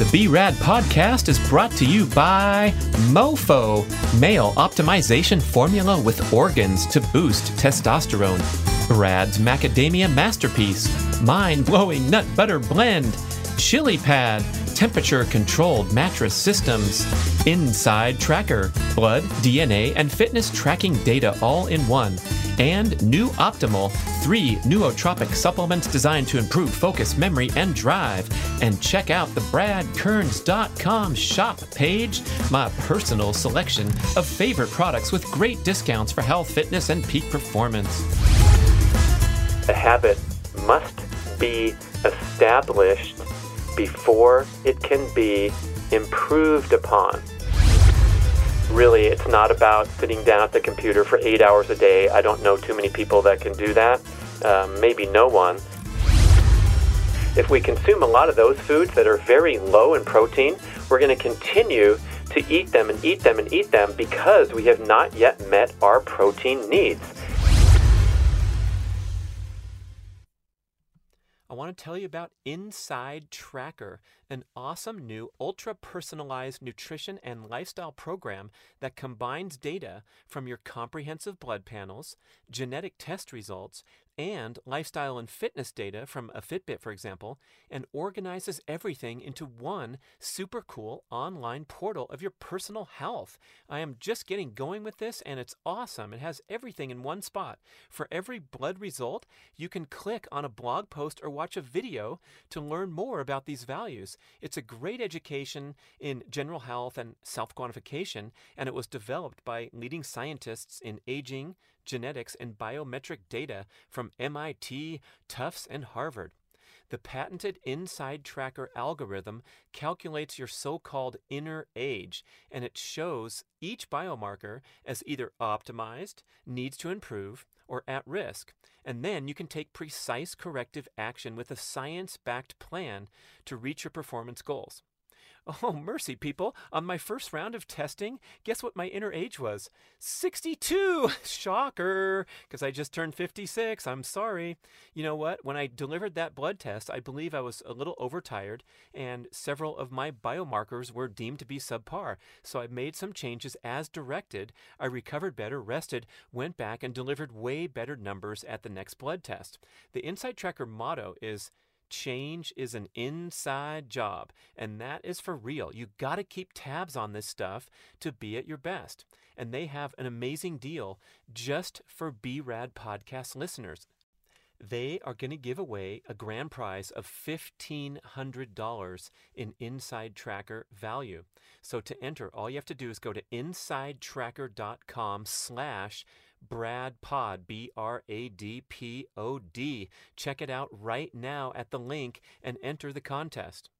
The B Rad podcast is brought to you by MOFO, male optimization formula with organs to boost testosterone. Brad's macadamia masterpiece, mind blowing nut butter blend. Chili Pad, temperature controlled mattress systems, Inside Tracker, blood, DNA, and fitness tracking data all in one, and New Optimal, three nootropic supplements designed to improve focus, memory, and drive. And check out the bradkearns.com shop page, my personal selection of favorite products with great discounts for health, fitness, and peak performance. A habit must be established before it can be improved upon. Really, it's not about sitting down at the computer for eight hours a day. I don't know too many people that can do that, um, maybe no one. If we consume a lot of those foods that are very low in protein, we're going to continue to eat them and eat them and eat them because we have not yet met our protein needs. I want to tell you about Inside Tracker, an awesome new ultra personalized nutrition and lifestyle program that combines data from your comprehensive blood panels, genetic test results, and lifestyle and fitness data from a Fitbit, for example, and organizes everything into one super cool online portal of your personal health. I am just getting going with this, and it's awesome. It has everything in one spot. For every blood result, you can click on a blog post or watch a video to learn more about these values. It's a great education in general health and self quantification, and it was developed by leading scientists in aging genetics, and biometric data from MIT, Tufts, and Harvard. The patented Inside Tracker algorithm calculates your so called inner age, and it shows each biomarker as either optimized, needs to improve, or at risk. And then you can take precise corrective action with a science backed plan to reach your performance goals. Oh, mercy, people. On my first round of testing, guess what my inner age was? 62! Shocker! Because I just turned 56. I'm sorry. You know what? When I delivered that blood test, I believe I was a little overtired, and several of my biomarkers were deemed to be subpar. So I made some changes as directed. I recovered better, rested, went back, and delivered way better numbers at the next blood test. The Inside Tracker motto is change is an inside job, and that is for real. You got to keep tabs on this stuff to be at your best. And they have an amazing deal just for BRAD podcast listeners. They are going to give away a grand prize of $1,500 in Inside Tracker value. So to enter, all you have to do is go to insidetracker.com slash Brad Pod, B R A D P O D. Check it out right now at the link and enter the contest.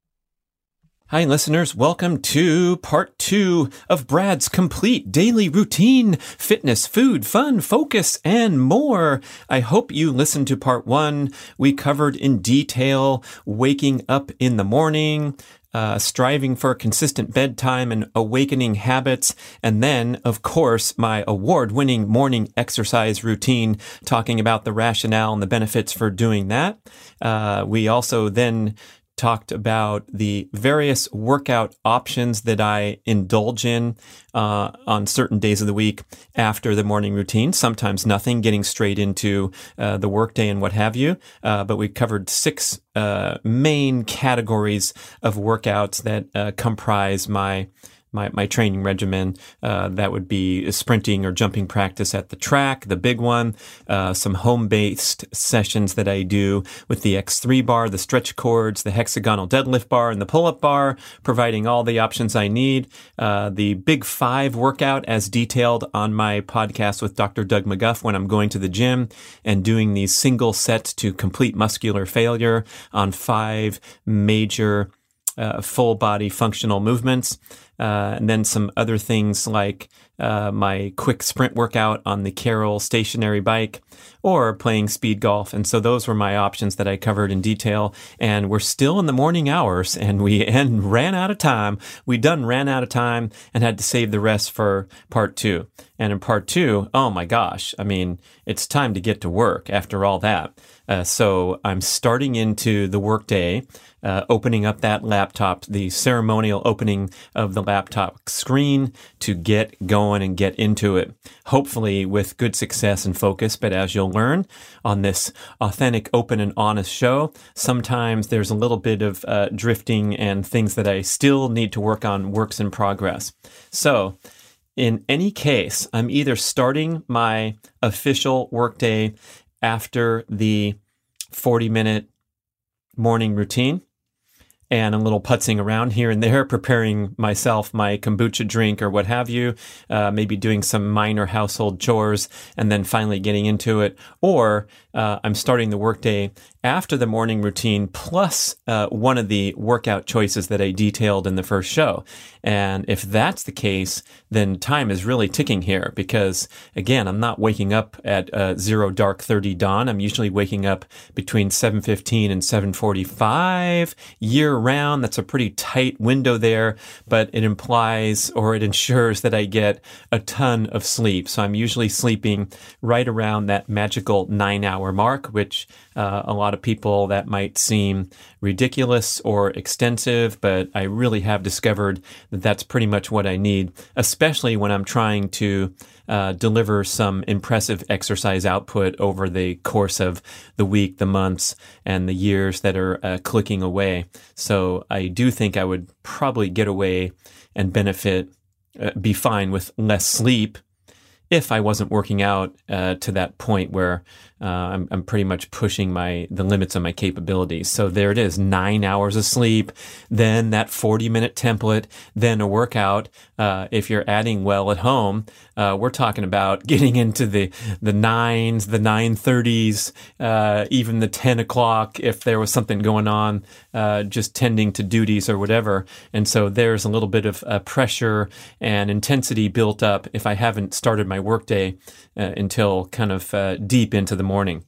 Hi, listeners. Welcome to part two of Brad's complete daily routine fitness, food, fun, focus, and more. I hope you listened to part one. We covered in detail waking up in the morning, uh, striving for consistent bedtime and awakening habits. And then, of course, my award winning morning exercise routine, talking about the rationale and the benefits for doing that. Uh, we also then talked about the various workout options that I indulge in uh, on certain days of the week after the morning routine. Sometimes nothing, getting straight into uh, the workday and what have you. Uh, but we covered six uh, main categories of workouts that uh, comprise my my, my training regimen. Uh, that would be sprinting or jumping practice at the track, the big one, uh, some home based sessions that I do with the X3 bar, the stretch cords, the hexagonal deadlift bar, and the pull up bar, providing all the options I need. Uh, the big five workout as detailed on my podcast with Dr. Doug McGuff when I'm going to the gym and doing these single sets to complete muscular failure on five major uh, full body functional movements. Uh, and then some other things like uh, my quick sprint workout on the Carol stationary bike or playing speed golf. And so those were my options that I covered in detail. And we're still in the morning hours and we and ran out of time. We done ran out of time and had to save the rest for part two. And in part two, oh my gosh, I mean, it's time to get to work after all that. Uh, so I'm starting into the workday uh, opening up that laptop, the ceremonial opening of the laptop screen to get going and get into it. Hopefully with good success and focus. But as you'll learn on this authentic, open, and honest show, sometimes there's a little bit of uh, drifting and things that I still need to work on, works in progress. So, in any case, I'm either starting my official workday after the 40 minute morning routine and a little putzing around here and there, preparing myself my kombucha drink or what have you, uh, maybe doing some minor household chores and then finally getting into it. Or uh, I'm starting the workday after the morning routine plus uh, one of the workout choices that I detailed in the first show. And if that's the case, then time is really ticking here because again, I'm not waking up at uh, zero dark 30 dawn. I'm usually waking up between 7.15 and 7.45 year round. That's a pretty tight window there, but it implies or it ensures that I get a ton of sleep. So I'm usually sleeping right around that magical nine hour mark, which uh, a lot of people that might seem ridiculous or extensive, but I really have discovered that that's pretty much what I need, especially when I'm trying to uh, deliver some impressive exercise output over the course of the week, the months, and the years that are uh, clicking away. So I do think I would probably get away and benefit, uh, be fine with less sleep if I wasn't working out uh, to that point where uh, I'm, I'm pretty much pushing my the limits of my capabilities. So there it is, nine hours of sleep, then that 40 minute template, then a workout. Uh, if you're adding well at home, uh, we're talking about getting into the the nines, the nine thirties, uh, even the 10 o'clock if there was something going on, uh, just tending to duties or whatever. And so there's a little bit of uh, pressure and intensity built up if I haven't started my workday until kind of deep into the morning.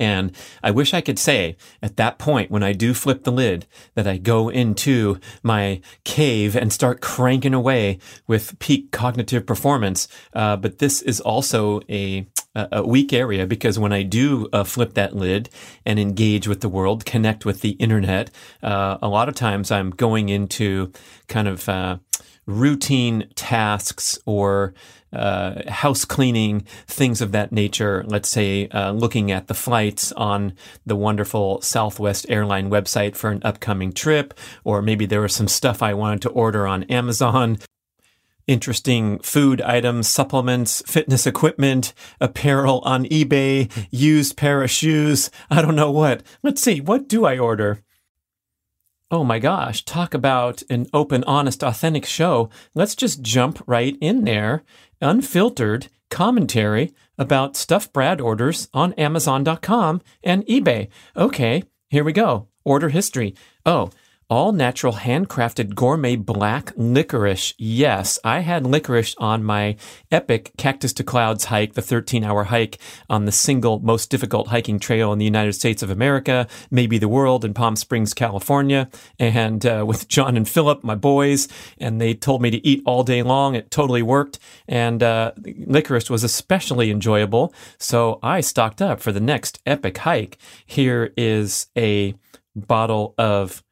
And I wish I could say at that point when I do flip the lid that I go into my cave and start cranking away with peak cognitive performance. Uh, but this is also a, a weak area because when I do uh, flip that lid and engage with the world, connect with the internet, uh, a lot of times I'm going into kind of uh, routine tasks or uh, house cleaning, things of that nature. Let's say uh, looking at the flights on the wonderful Southwest airline website for an upcoming trip, or maybe there was some stuff I wanted to order on Amazon. Interesting food items, supplements, fitness equipment, apparel on eBay, used pair of shoes. I don't know what. Let's see, what do I order? Oh my gosh, talk about an open, honest, authentic show. Let's just jump right in there. Unfiltered commentary about stuff Brad orders on Amazon.com and eBay. Okay, here we go. Order history. Oh, all natural handcrafted gourmet black licorice. Yes, I had licorice on my epic Cactus to Clouds hike, the 13 hour hike on the single most difficult hiking trail in the United States of America, maybe the world in Palm Springs, California. And uh, with John and Philip, my boys, and they told me to eat all day long. It totally worked. And uh, licorice was especially enjoyable. So I stocked up for the next epic hike. Here is a bottle of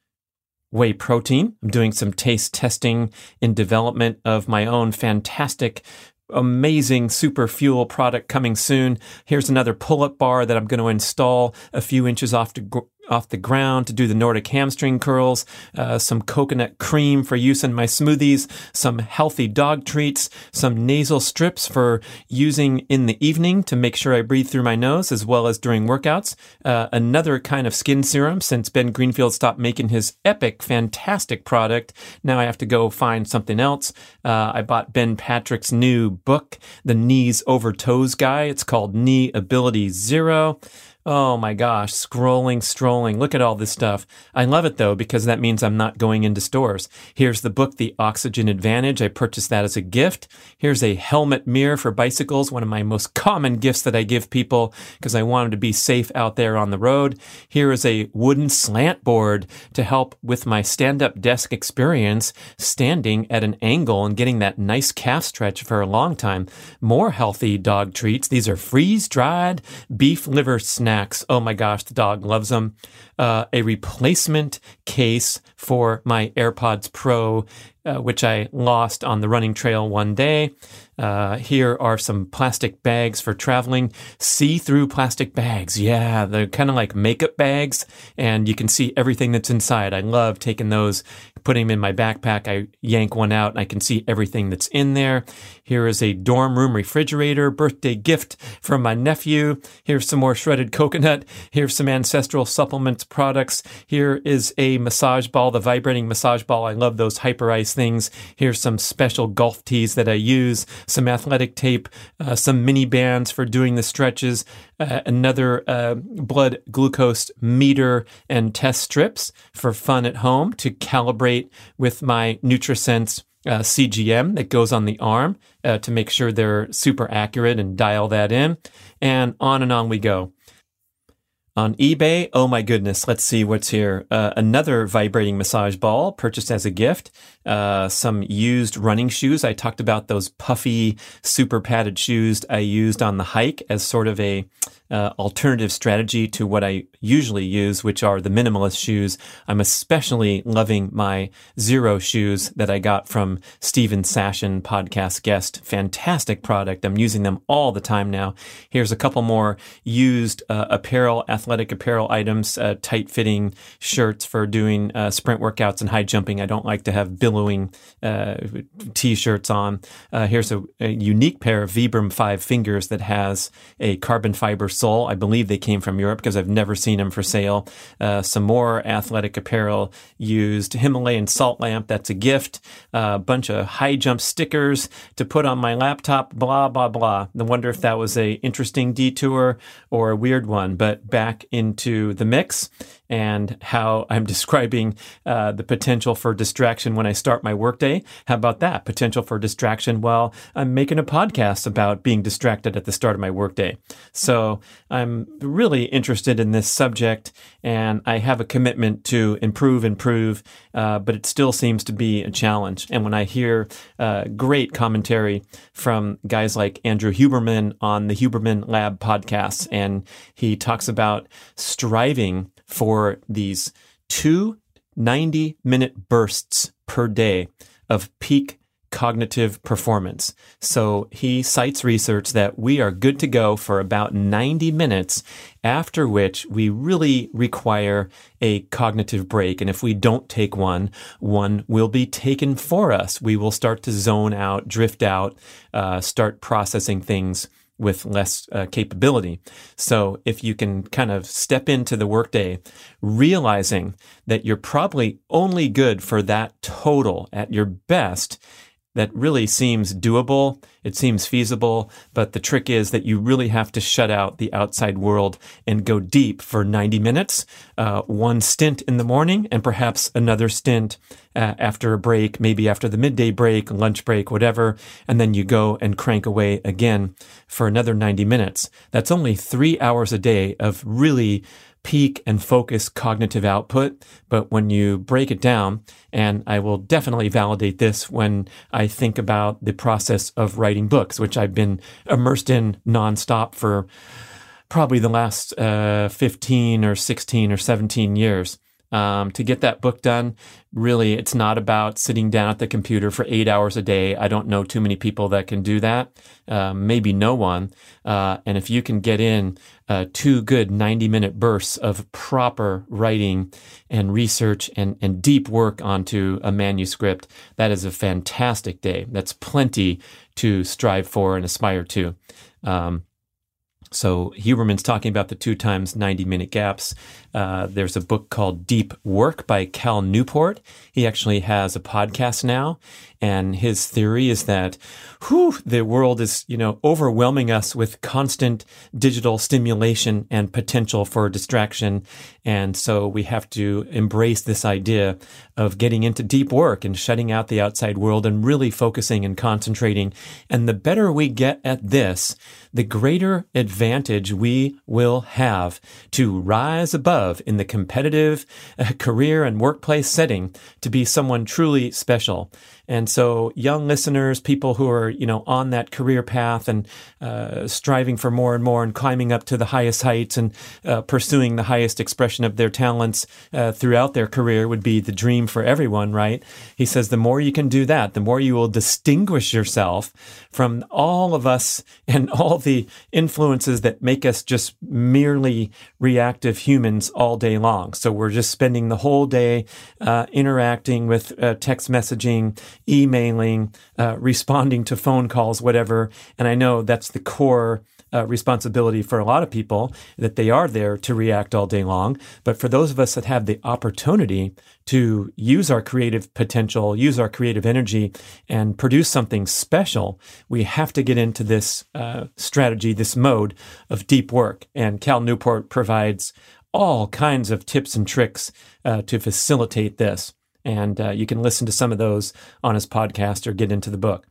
whey protein. I'm doing some taste testing in development of my own fantastic amazing super fuel product coming soon. Here's another pull up bar that I'm going to install a few inches off the, off the ground to do the Nordic hamstring curls, uh, some coconut cream for use in my smoothies, some healthy dog treats, some nasal strips for using in the evening to make sure I breathe through my nose as well as during workouts, uh, another kind of skin serum since Ben Greenfield stopped making his epic, fantastic product. Now I have to go find something else. Uh, I bought Ben Patrick's new book, The Knees Over Toes Guy. It's called Knee Ability Zero. Oh my gosh, scrolling, strolling. Look at all this stuff. I love it though, because that means I'm not going into stores. Here's the book, The Oxygen Advantage. I purchased that as a gift. Here's a helmet mirror for bicycles, one of my most common gifts that I give people because I want them to be safe out there on the road. Here is a wooden slant board to help with my stand up desk experience, standing at an angle and getting that nice calf stretch for a long time. More healthy dog treats. These are freeze dried beef liver snacks Max. Oh my gosh, the dog loves them. Uh, a replacement case for my AirPods Pro, uh, which I lost on the running trail one day. Uh, here are some plastic bags for traveling. See through plastic bags. Yeah, they're kind of like makeup bags, and you can see everything that's inside. I love taking those, putting them in my backpack. I yank one out, and I can see everything that's in there. Here is a dorm room refrigerator, birthday gift from my nephew. Here's some more shredded coconut. Here's some ancestral supplements products. Here is a massage ball, the vibrating massage ball. I love those Hyperice things. Here's some special golf tees that I use some athletic tape, uh, some mini bands for doing the stretches, uh, another uh, blood glucose meter and test strips for fun at home to calibrate with my NutriSense uh, CGM that goes on the arm uh, to make sure they're super accurate and dial that in. And on and on we go. On eBay, oh my goodness, let's see what's here. Uh, another vibrating massage ball purchased as a gift. Uh, some used running shoes. I talked about those puffy, super padded shoes I used on the hike as sort of a uh, alternative strategy to what I usually use, which are the minimalist shoes. I'm especially loving my Xero Shoes that I got from Steven Sashen, podcast guest. Fantastic product. I'm using them all the time now. Here's a couple more used uh, apparel, athletic apparel items, uh, tight fitting shirts for doing uh, sprint workouts and high jumping. I don't like to have billowing uh, t-shirts on. Uh, here's a, a unique pair of Vibram five fingers that has a carbon fiber sole. I believe they came from Europe because I've never seen them for sale. Uh, some more athletic apparel used Himalayan salt lamp. That's a gift. A uh, bunch of high jump stickers to put on my laptop. Blah blah blah. I wonder if that was a interesting detour or a weird one. But back into the mix and how I'm describing uh, the potential for distraction when I start my workday. How about that? Potential for distraction while I'm making a podcast about being distracted at the start of my workday. So I'm really interested in this subject and I have a commitment to improve, improve, uh, but it still seems to be a challenge. And when I hear uh, great commentary from guys like Andrew Huberman on the Huberman Lab podcast, and he talks about striving for these two 90 minute bursts per day of peak cognitive performance. So he cites research that we are good to go for about 90 minutes, after which we really require a cognitive break. And if we don't take one, one will be taken for us. We will start to zone out, drift out, uh, start processing things with less uh, capability. So if you can kind of step into the workday realizing that you're probably only good for that total at your best, that really seems doable. It seems feasible. But the trick is that you really have to shut out the outside world and go deep for 90 minutes, uh, one stint in the morning and perhaps another stint uh, after a break, maybe after the midday break, lunch break, whatever. And then you go and crank away again for another 90 minutes. That's only three hours a day of really peak and focus cognitive output. But when you break it down, and I will definitely validate this when I think about the process of writing books, which I've been immersed in nonstop for probably the last uh, 15 or 16 or 17 years. Um, to get that book done, really, it's not about sitting down at the computer for eight hours a day. I don't know too many people that can do that. Uh, maybe no one. Uh, and if you can get in uh, two good 90 minute bursts of proper writing and research and, and deep work onto a manuscript, that is a fantastic day. That's plenty to strive for and aspire to. Um, so Huberman's talking about the two times 90 minute gaps. Uh, there's a book called Deep Work by Cal Newport. He actually has a podcast now, and his theory is that, whew, the world is, you know, overwhelming us with constant digital stimulation and potential for distraction. And so we have to embrace this idea of getting into deep work and shutting out the outside world and really focusing and concentrating. And the better we get at this, the greater advantage we will have to rise above in the competitive uh, career and workplace setting to be someone truly special. And so, young listeners, people who are, you know, on that career path and uh, striving for more and more and climbing up to the highest heights and uh, pursuing the highest expression of their talents uh, throughout their career would be the dream for everyone, right? He says the more you can do that, the more you will distinguish yourself from all of us and all the influences that make us just merely reactive humans all day long. So we're just spending the whole day uh, interacting with uh, text messaging emailing, uh, responding to phone calls, whatever. And I know that's the core uh, responsibility for a lot of people that they are there to react all day long. But for those of us that have the opportunity to use our creative potential, use our creative energy, and produce something special, we have to get into this uh, strategy, this mode of deep work. And Cal Newport provides all kinds of tips and tricks uh, to facilitate this. And uh, you can listen to some of those on his podcast or get into the book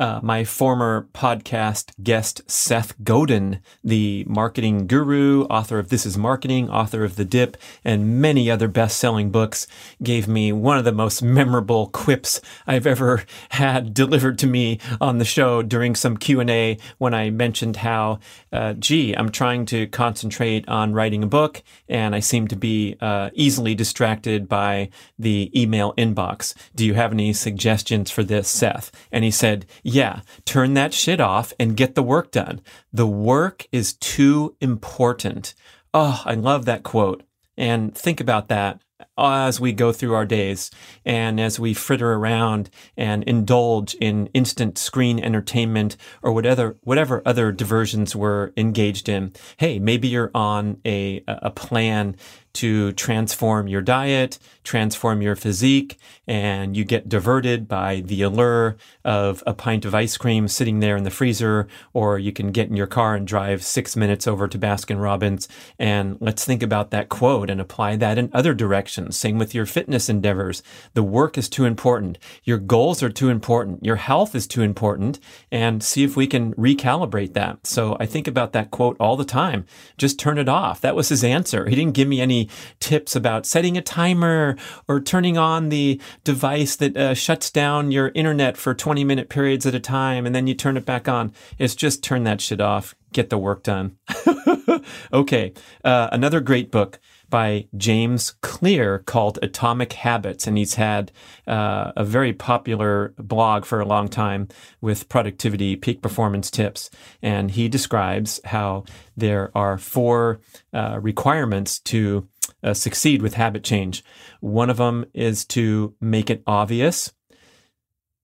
uh, my former podcast guest, Seth Godin, the marketing guru, author of This is Marketing, author of The Dip, and many other best selling books, gave me one of the most memorable quips I've ever had delivered to me on the show during some Q&A when I mentioned how, uh, gee, I'm trying to concentrate on writing a book and I seem to be uh, easily distracted by the email inbox. Do you have any suggestions for this, Seth? And he said, yeah, turn that shit off and get the work done. The work is too important. Oh, I love that quote. And think about that as we go through our days and as we fritter around and indulge in instant screen entertainment or whatever whatever other diversions we're engaged in. Hey, maybe you're on a a plan to transform your diet, transform your physique, and you get diverted by the allure of a pint of ice cream sitting there in the freezer, or you can get in your car and drive six minutes over to Baskin Robbins. And let's think about that quote and apply that in other directions. Same with your fitness endeavors. The work is too important. Your goals are too important. Your health is too important. And see if we can recalibrate that. So I think about that quote all the time. Just turn it off. That was his answer. He didn't give me any tips about setting a timer or turning on the device that uh, shuts down your internet for 20 minute periods at a time and then you turn it back on. It's just turn that shit off, get the work done. okay, uh, another great book by James Clear called Atomic Habits. And he's had uh, a very popular blog for a long time with productivity, peak performance tips. And he describes how there are four uh, requirements to uh, succeed with habit change. One of them is to make it obvious.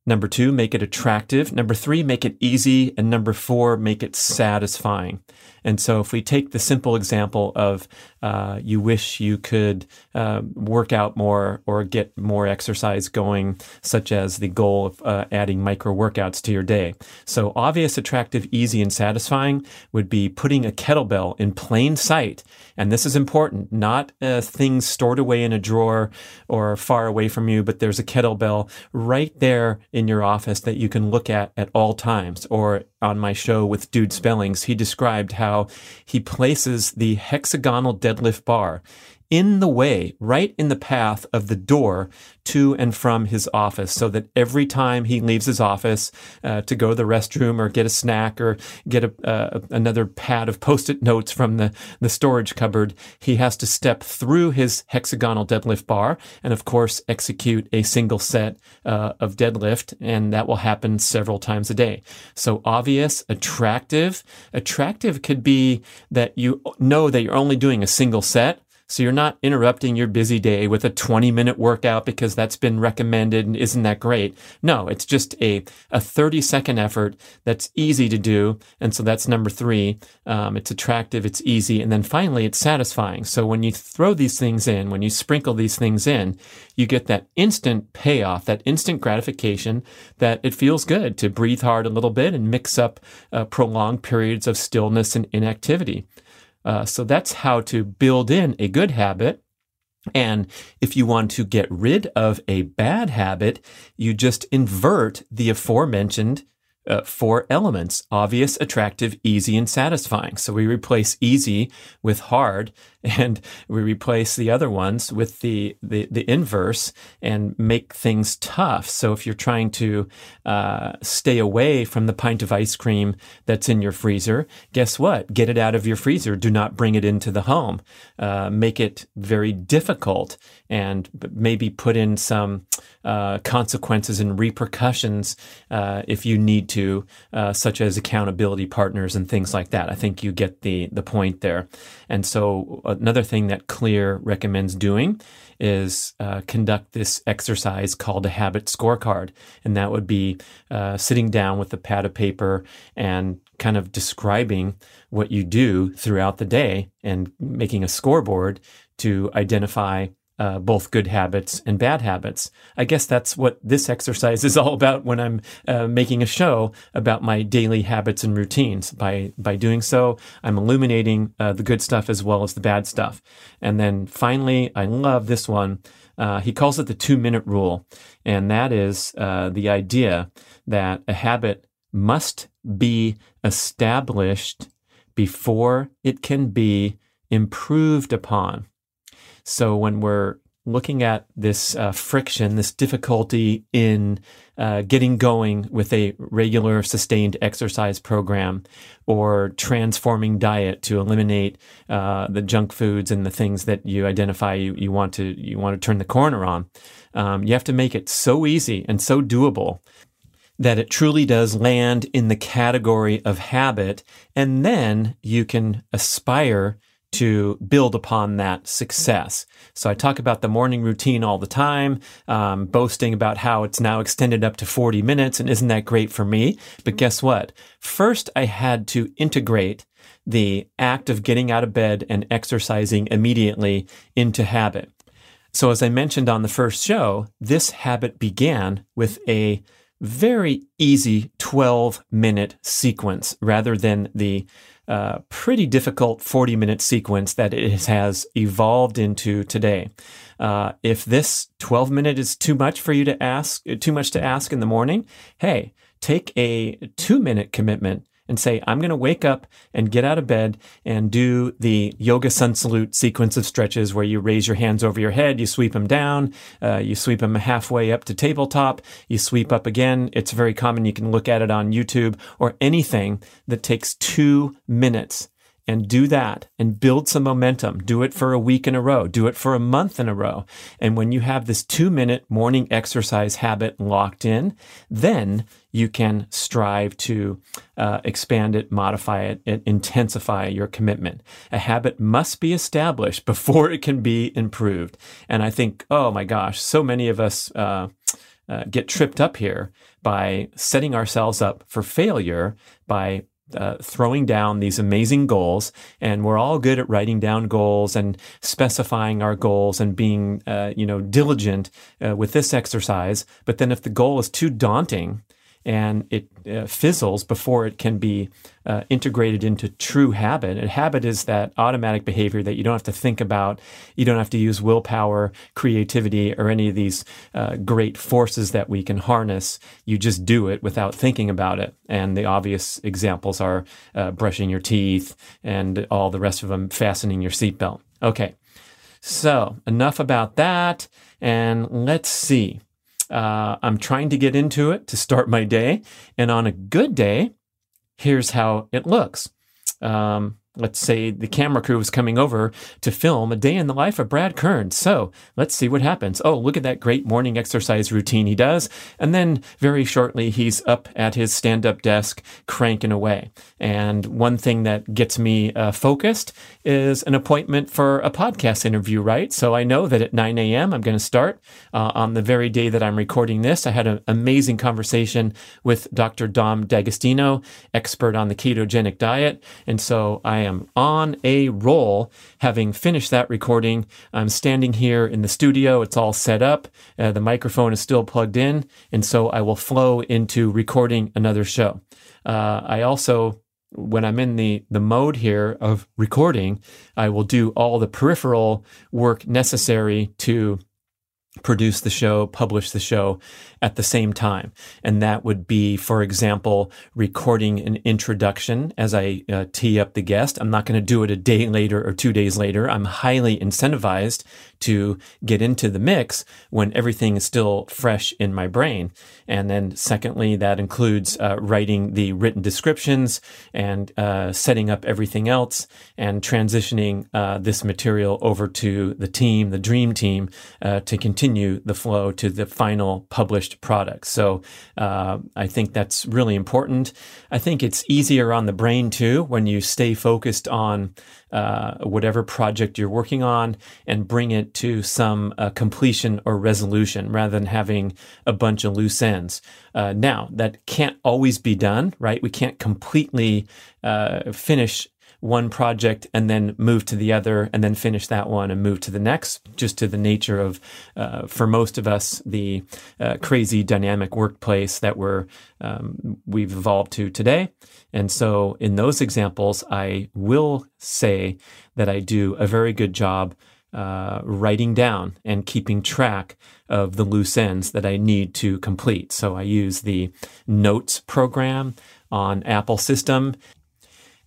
Number two, make it attractive. Number three, make it easy. And number four, make it satisfying. And so if we take the simple example of uh, you wish you could uh, work out more or get more exercise going, such as the goal of uh, adding micro workouts to your day. So obvious, attractive, easy, and satisfying would be putting a kettlebell in plain sight. And this is important, not uh, things stored away in a drawer or far away from you, but there's a kettlebell right there in your office that you can look at at all times or on my show with Dude Spellings, he described how he places the hexagonal deadlift bar in the way, right in the path of the door to and from his office so that every time he leaves his office uh, to go to the restroom or get a snack or get a, uh, another pad of post-it notes from the, the storage cupboard, he has to step through his hexagonal deadlift bar and of course execute a single set uh, of deadlift and that will happen several times a day. So obvious, attractive. Attractive could be that you know that you're only doing a single set so you're not interrupting your busy day with a 20 minute workout because that's been recommended and isn't that great? No, it's just a, a 30 second effort that's easy to do. And so that's number three. Um, it's attractive, it's easy. And then finally, it's satisfying. So when you throw these things in, when you sprinkle these things in, you get that instant payoff, that instant gratification that it feels good to breathe hard a little bit and mix up uh, prolonged periods of stillness and inactivity. Uh, so that's how to build in a good habit. And if you want to get rid of a bad habit, you just invert the aforementioned uh, four elements obvious, attractive, easy, and satisfying. So we replace easy with hard and we replace the other ones with the, the, the inverse and make things tough. So if you're trying to uh, stay away from the pint of ice cream that's in your freezer, guess what? Get it out of your freezer. Do not bring it into the home. Uh, make it very difficult and maybe put in some uh, consequences and repercussions uh, if you need to, uh, such as accountability partners and things like that. I think you get the the point there. And so another thing that Clear recommends doing is uh, conduct this exercise called a habit scorecard, and that would be uh, sitting down with a pad of paper and kind of describing what you do throughout the day and making a scoreboard to identify uh, both good habits and bad habits. I guess that's what this exercise is all about when I'm uh, making a show about my daily habits and routines. By by doing so, I'm illuminating uh, the good stuff as well as the bad stuff. And then finally, I love this one. Uh, he calls it the two minute rule, and that is uh, the idea that a habit must be established before it can be improved upon. So when we're looking at this uh, friction, this difficulty in uh, getting going with a regular sustained exercise program or transforming diet to eliminate uh, the junk foods and the things that you identify you, you want to you want to turn the corner on. Um, you have to make it so easy and so doable that it truly does land in the category of habit, and then you can aspire to build upon that success. So I talk about the morning routine all the time, um, boasting about how it's now extended up to 40 minutes and isn't that great for me? But guess what? First, I had to integrate the act of getting out of bed and exercising immediately into habit. So as I mentioned on the first show, this habit began with a very easy 12 minute sequence rather than the uh, pretty difficult 40 minute sequence that it has evolved into today. Uh, if this 12 minute is too much for you to ask, too much to ask in the morning, hey, take a two minute commitment and say, I'm going to wake up and get out of bed and do the yoga sun salute sequence of stretches where you raise your hands over your head, you sweep them down, uh, you sweep them halfway up to tabletop, you sweep up again. It's very common. You can look at it on YouTube or anything that takes two minutes and do that and build some momentum. Do it for a week in a row. Do it for a month in a row. And when you have this two minute morning exercise habit locked in, then you can strive to uh, expand it, modify it, and intensify your commitment. A habit must be established before it can be improved. And I think, oh my gosh, so many of us uh, uh, get tripped up here by setting ourselves up for failure by uh, throwing down these amazing goals, and we're all good at writing down goals and specifying our goals and being, uh, you know, diligent uh, with this exercise. But then, if the goal is too daunting, and it uh, fizzles before it can be uh, integrated into true habit. And habit is that automatic behavior that you don't have to think about. You don't have to use willpower, creativity, or any of these uh, great forces that we can harness. You just do it without thinking about it. And the obvious examples are uh, brushing your teeth and all the rest of them, fastening your seatbelt. Okay. So enough about that. And let's see. Uh, I'm trying to get into it to start my day. And on a good day, here's how it looks. Um, let's say the camera crew was coming over to film a day in the life of Brad Kearns. So let's see what happens. Oh, look at that great morning exercise routine he does. And then very shortly, he's up at his stand up desk cranking away. And one thing that gets me uh, focused is an appointment for a podcast interview, right? So I know that at 9 a.m., I'm going to start uh, on the very day that I'm recording this. I had an amazing conversation with Dr. Dom D'Agostino, expert on the ketogenic diet. And so I am on a roll. Having finished that recording, I'm standing here in the studio. It's all set up. Uh, the microphone is still plugged in. And so I will flow into recording another show. Uh, I also when I'm in the, the mode here of recording, I will do all the peripheral work necessary to produce the show, publish the show at the same time. And that would be, for example, recording an introduction as I uh, tee up the guest. I'm not going to do it a day later or two days later. I'm highly incentivized to get into the mix when everything is still fresh in my brain. And then secondly, that includes uh, writing the written descriptions and uh, setting up everything else and transitioning uh, this material over to the team, the dream team, uh, to continue the flow to the final published product. So uh, I think that's really important. I think it's easier on the brain too when you stay focused on uh, whatever project you're working on and bring it to some uh, completion or resolution rather than having a bunch of loose ends. Uh, now, that can't always be done, right? We can't completely uh, finish one project and then move to the other and then finish that one and move to the next, just to the nature of, uh, for most of us, the uh, crazy dynamic workplace that we're, um, we've evolved to today. And so in those examples, I will say that I do a very good job uh, writing down and keeping track of the loose ends that I need to complete. So I use the notes program on Apple system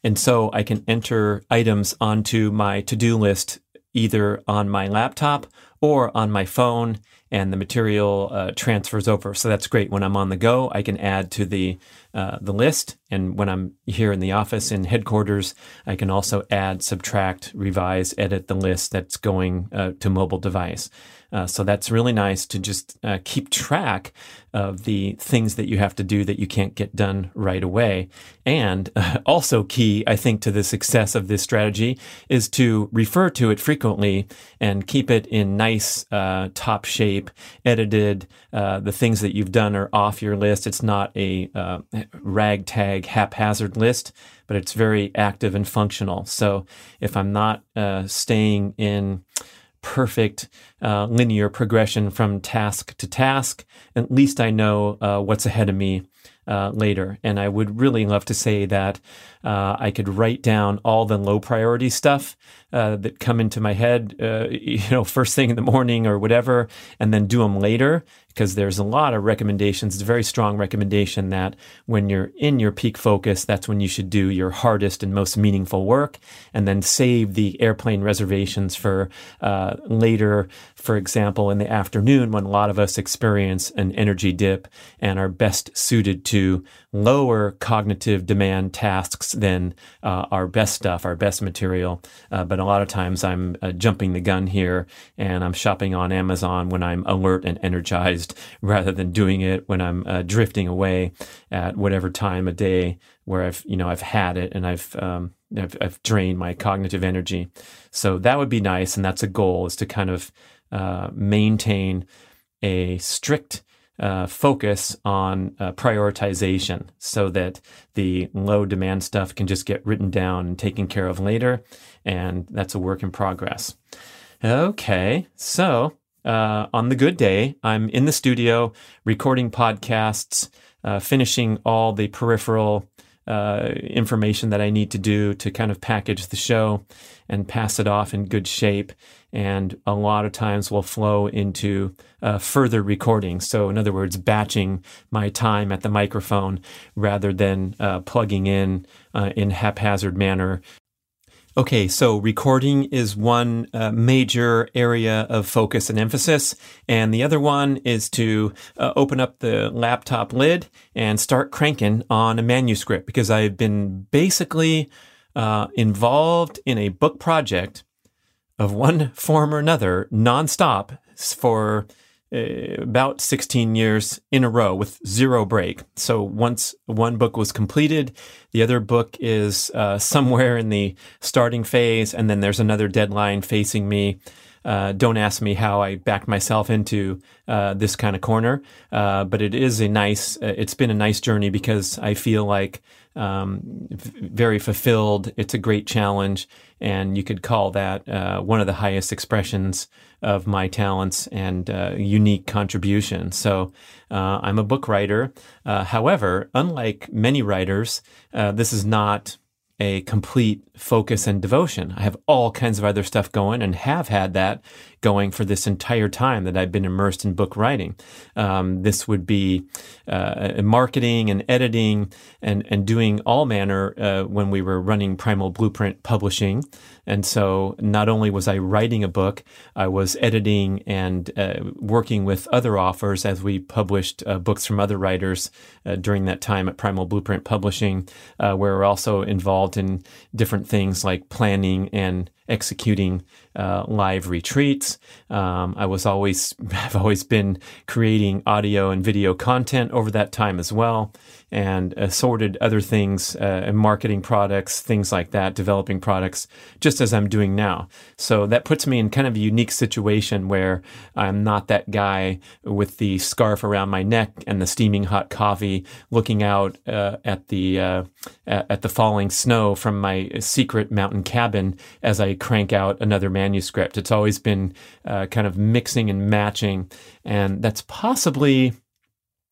and so I can enter items onto my to do list either on my laptop or on my phone, and the material uh, transfers over. So that's great. When I'm on the go, I can add to the uh, the list, and when I'm here in the office in headquarters, I can also add, subtract, revise, edit the list that's going uh, to mobile device. Uh, so that's really nice to just uh, keep track of the things that you have to do that you can't get done right away. And uh, also key, I think, to the success of this strategy is to refer to it frequently and keep it in nice, uh, top shape, edited. Uh, the things that you've done are off your list. It's not a ragtag, haphazard list but it's very active and functional. So if I'm not staying in perfect uh, linear progression from task to task. At least I know uh, what's ahead of me uh, later. And I would really love to say that uh, I could write down all the low priority stuff uh, that come into my head, uh, you know, first thing in the morning or whatever, and then do them later. Because there's a lot of recommendations. It's a very strong recommendation that when you're in your peak focus, that's when you should do your hardest and most meaningful work, and then save the airplane reservations for uh, later. For example, in the afternoon, when a lot of us experience an energy dip and are best suited to lower cognitive demand tasks than uh, our best stuff, our best material. Uh, but a lot of times I'm uh, jumping the gun here and I'm shopping on Amazon when I'm alert and energized rather than doing it when I'm uh, drifting away at whatever time of day where I've, you know, I've had it and I've, um, I've, I've drained my cognitive energy. So that would be nice. And that's a goal is to kind of uh, maintain a strict uh, focus on uh, prioritization so that the low demand stuff can just get written down and taken care of later. And that's a work in progress. Okay, so uh, on the good day, I'm in the studio recording podcasts, uh, finishing all the peripheral uh, information that I need to do to kind of package the show and pass it off in good shape. And a lot of times will flow into uh, further recording. So, in other words, batching my time at the microphone rather than uh, plugging in uh, in haphazard manner Okay, so recording is one uh, major area of focus and emphasis, and the other one is to uh, open up the laptop lid and start cranking on a manuscript because I've been basically uh, involved in a book project of one form or another nonstop for uh, about 16 years in a row with zero break. So once one book was completed, the other book is uh, somewhere in the starting phase, and then there's another deadline facing me. Uh, don't ask me how I backed myself into uh, this kind of corner, uh, but it is a nice. It's been a nice journey because I feel like um, very fulfilled. It's a great challenge, and you could call that one of the highest expressions of my talents and uh, unique contribution. So uh, I'm a book writer. Uh, however, unlike many writers, uh, this is not a complete focus and devotion. I have all kinds of other stuff going and have had that going for this entire time that I've been immersed in book writing. Um, this would be uh, marketing and editing and, and doing all manner uh, when we were running Primal Blueprint Publishing. And so not only was I writing a book, I was editing and uh, working with other authors as we published uh, books from other writers uh, during that time at Primal Blueprint Publishing, uh, where we're also involved in different things like planning and executing uh, live retreats. Um, I was always, I've always been creating audio and video content over that time as well and assorted other things uh, and marketing products, things like that, developing products, just as I'm doing now. So that puts me in kind of a unique situation where I'm not that guy with the scarf around my neck and the steaming hot coffee, looking out uh, at the uh, at the falling snow from my secret mountain cabin as I crank out another manuscript. It's always been uh, kind of mixing and matching, and that's possibly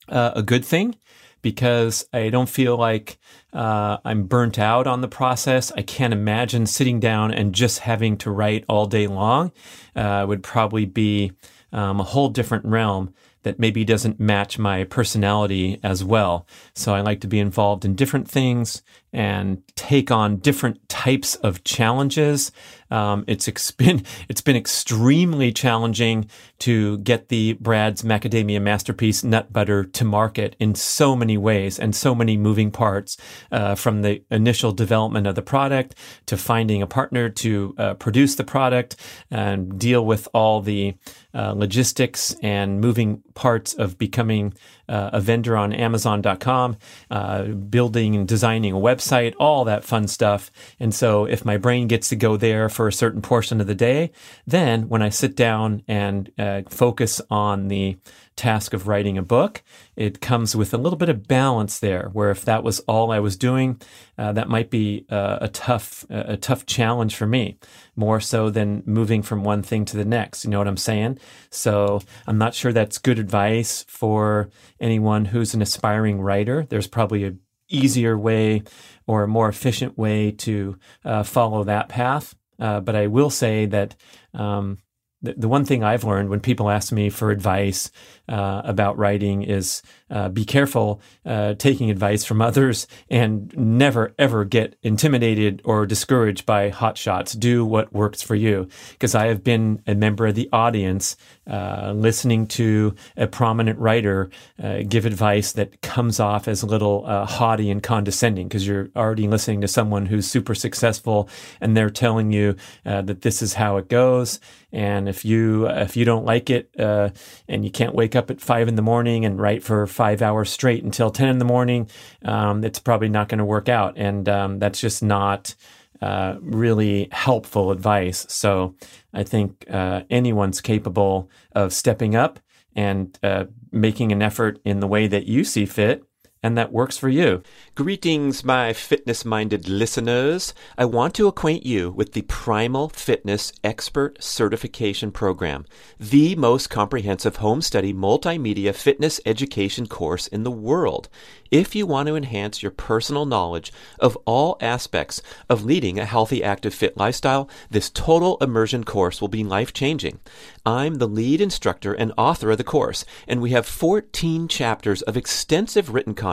uh, a good thing because I don't feel like uh, I'm burnt out on the process. I can't imagine sitting down and just having to write all day long. Uh, would probably be um, a whole different realm that maybe doesn't match my personality as well. So I like to be involved in different things and take on different types of challenges. Um, it's been it's been extremely challenging to get the Brad's Macadamia Masterpiece nut butter to market in so many ways and so many moving parts, uh, from the initial development of the product to finding a partner to uh, produce the product and deal with all the uh, logistics and moving parts of becoming uh, a vendor on Amazon.com, uh, building and designing a website, all that fun stuff. And so if my brain gets to go there for a certain portion of the day, then when I sit down and uh, focus on the task of writing a book, it comes with a little bit of balance there. Where if that was all I was doing, uh, that might be uh, a tough a tough challenge for me, more so than moving from one thing to the next. You know what I'm saying? So I'm not sure that's good advice for anyone who's an aspiring writer. There's probably a easier way or a more efficient way to uh, follow that path. Uh, but I will say that um, the, the one thing I've learned when people ask me for advice uh, about writing is uh, be careful uh, taking advice from others and never ever get intimidated or discouraged by hot shots. Do what works for you. Because I have been a member of the audience uh, listening to a prominent writer uh, give advice that comes off as a little haughty and condescending because you're already listening to someone who's super successful and they're telling you that this is how it goes. And if you if you don't like it and you can't wake up at five in the morning and write for five hours straight until 10 in the morning, um, it's probably not going to work out. And um, that's just not uh, really helpful advice. So I think uh, anyone's capable of stepping up and uh, making an effort in the way that you see fit and that works for you. Greetings, my fitness minded listeners. I want to acquaint you with the Primal Fitness Expert Certification Program, the most comprehensive home study multimedia fitness education course in the world. If you want to enhance your personal knowledge of all aspects of leading a healthy, active, fit lifestyle, this total immersion course will be life changing. I'm the lead instructor and author of the course, and we have 14 chapters of extensive written content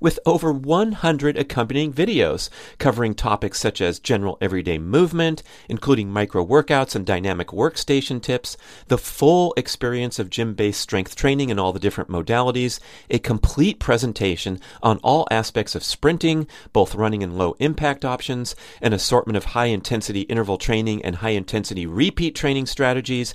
with over 100 accompanying videos covering topics such as general everyday movement, including micro workouts and dynamic workstation tips, the full experience of gym based strength training in all the different modalities, a complete presentation on all aspects of sprinting, both running and low impact options, an assortment of high intensity interval training and high intensity repeat training strategies,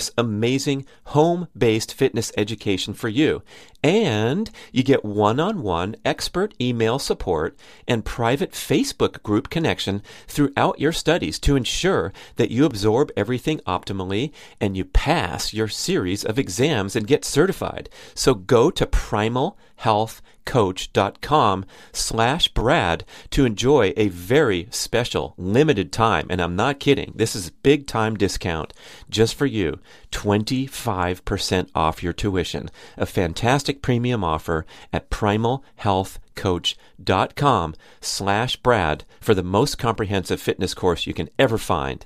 this amazing home based fitness education for you. And you get one on one expert email support and private Facebook group connection throughout your studies to ensure that you absorb everything optimally and you pass your series of exams and get certified. So go to primalhealthcoach.com slash Brad to enjoy a very special limited time. And I'm not kidding. This is big time discount just for you. 25% off your tuition. A fantastic premium offer at primalhealthcoach.com slash Brad for the most comprehensive fitness course you can ever find.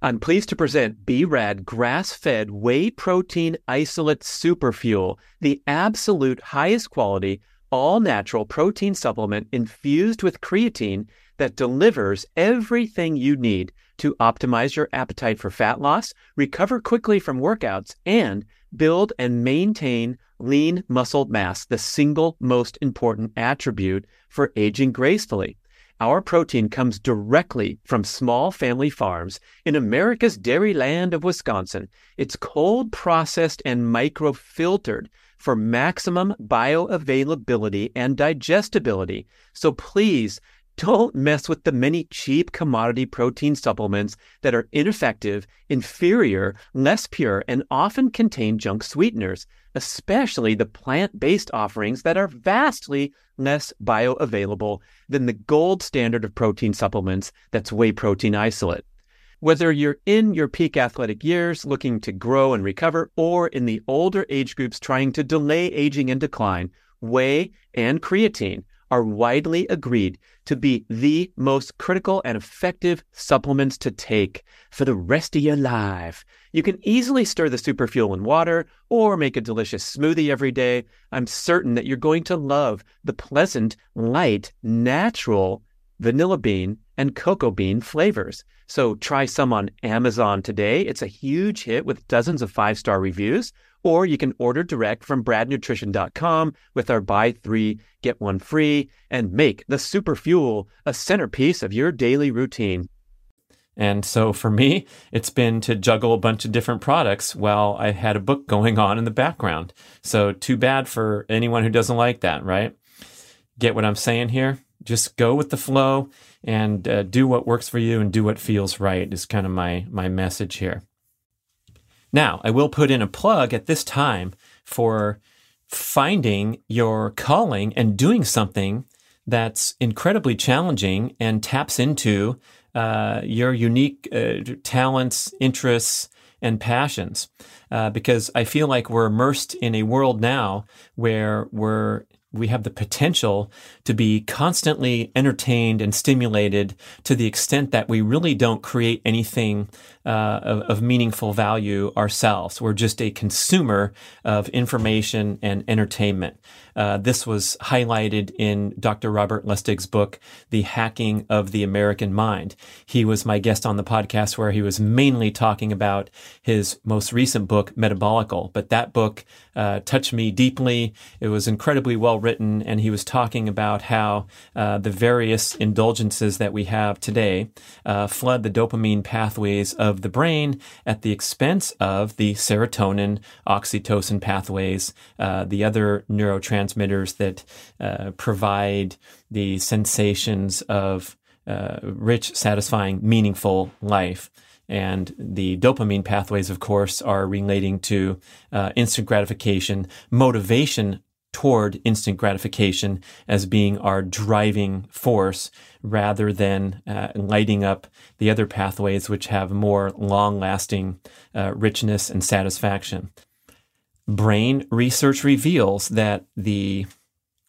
I'm pleased to present B-Rad grass-fed whey protein isolate superfuel, the absolute highest quality, all-natural protein supplement infused with creatine that delivers everything you need to optimize your appetite for fat loss, recover quickly from workouts, and build and maintain lean muscle mass, the single most important attribute for aging gracefully. Our protein comes directly from small family farms in America's dairy land of Wisconsin. It's cold processed and microfiltered for maximum bioavailability and digestibility. So please don't mess with the many cheap commodity protein supplements that are ineffective, inferior, less pure, and often contain junk sweeteners, especially the plant based offerings that are vastly less bioavailable than the gold standard of protein supplements that's whey protein isolate. Whether you're in your peak athletic years looking to grow and recover, or in the older age groups trying to delay aging and decline, whey and creatine are widely agreed to be the most critical and effective supplements to take for the rest of your life. You can easily stir the superfuel in water or make a delicious smoothie every day. I'm certain that you're going to love the pleasant, light, natural vanilla bean and cocoa bean flavors. So try some on Amazon today. It's a huge hit with dozens of five star reviews or you can order direct from bradnutrition.com with our buy three, get one free, and make the super fuel a centerpiece of your daily routine. And so for me, it's been to juggle a bunch of different products while I had a book going on in the background. So too bad for anyone who doesn't like that, right? Get what I'm saying here? Just go with the flow and uh, do what works for you and do what feels right is kind of my my message here. Now, I will put in a plug at this time for finding your calling and doing something that's incredibly challenging and taps into uh, your unique uh, talents, interests, and passions. Uh, because I feel like we're immersed in a world now where we're we have the potential to be constantly entertained and stimulated to the extent that we really don't create anything uh, of, of, meaningful value ourselves. We're just a consumer of information and entertainment. Uh, this was highlighted in Dr. Robert Lustig's book, The Hacking of the American Mind. He was my guest on the podcast where he was mainly talking about his most recent book, Metabolical. But that book uh, touched me deeply. It was incredibly well written, and he was talking about how uh, the various indulgences that we have today uh, flood the dopamine pathways of the brain at the expense of the serotonin, oxytocin pathways, uh, the other neurotransmitters that uh, provide the sensations of uh, rich, satisfying, meaningful life. And the dopamine pathways, of course, are relating to uh, instant gratification, motivation toward instant gratification as being our driving force rather than uh, lighting up the other pathways which have more long lasting uh, richness and satisfaction. Brain research reveals that the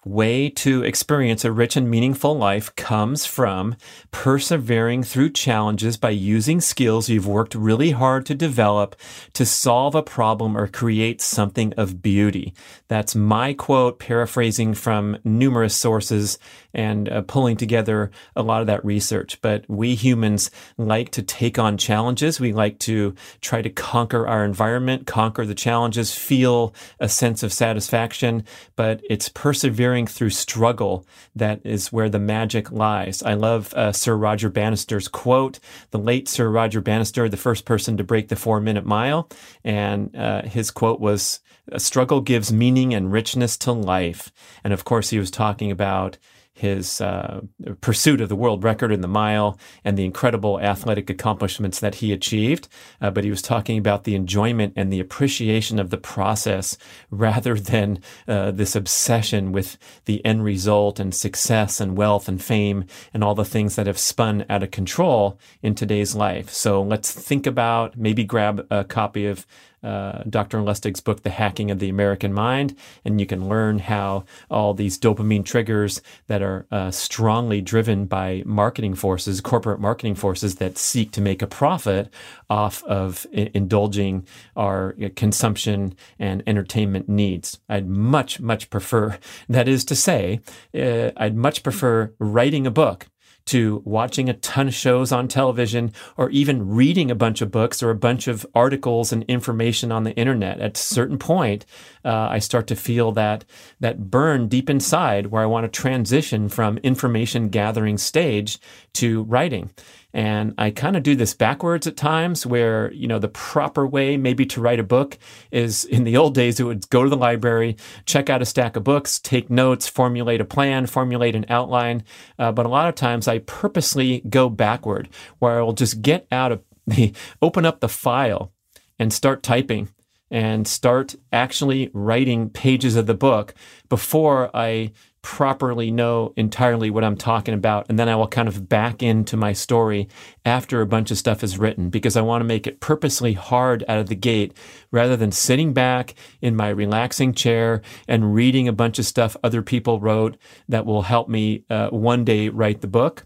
way to experience a rich and meaningful life comes from persevering through challenges by using skills you've worked really hard to develop to solve a problem or create something of beauty. That's my quote, paraphrasing from numerous sources and uh, pulling together a lot of that research. But we humans like to take on challenges. We like to try to conquer our environment, conquer the challenges, feel a sense of satisfaction, but it's persevering through struggle that is where the magic lies. I love uh, Sir Roger Bannister's quote. The late Sir Roger Bannister, the first person to break the four minute mile, and uh, his quote was, "A struggle gives meaning and richness to life." And of course, he was talking about his uh, pursuit of the world record in the mile and the incredible athletic accomplishments that he achieved. Uh, but he was talking about the enjoyment and the appreciation of the process rather than uh, this obsession with the end result and success and wealth and fame and all the things that have spun out of control in today's life. So let's think about maybe grab a copy of uh, Dr. Lustig's book, The Hacking of the American Mind, and you can learn how all these dopamine triggers that are uh, strongly driven by marketing forces, corporate marketing forces that seek to make a profit off of I- indulging our uh, consumption and entertainment needs. I'd much, much prefer, that is to say, uh, I'd much prefer writing a book to watching a ton of shows on television or even reading a bunch of books or a bunch of articles and information on the internet. At a certain point, uh, I start to feel that that burn deep inside where I want to transition from information gathering stage to writing. And I kind of do this backwards at times where, you know, the proper way maybe to write a book is in the old days, it would go to the library, check out a stack of books, take notes, formulate a plan, formulate an outline. Uh, but a lot of times I purposely go backward where I will just get out of the, open up the file and start typing and start actually writing pages of the book before I properly know entirely what I'm talking about. And then I will kind of back into my story after a bunch of stuff is written because I want to make it purposely hard out of the gate rather than sitting back in my relaxing chair and reading a bunch of stuff other people wrote that will help me uh, one day write the book.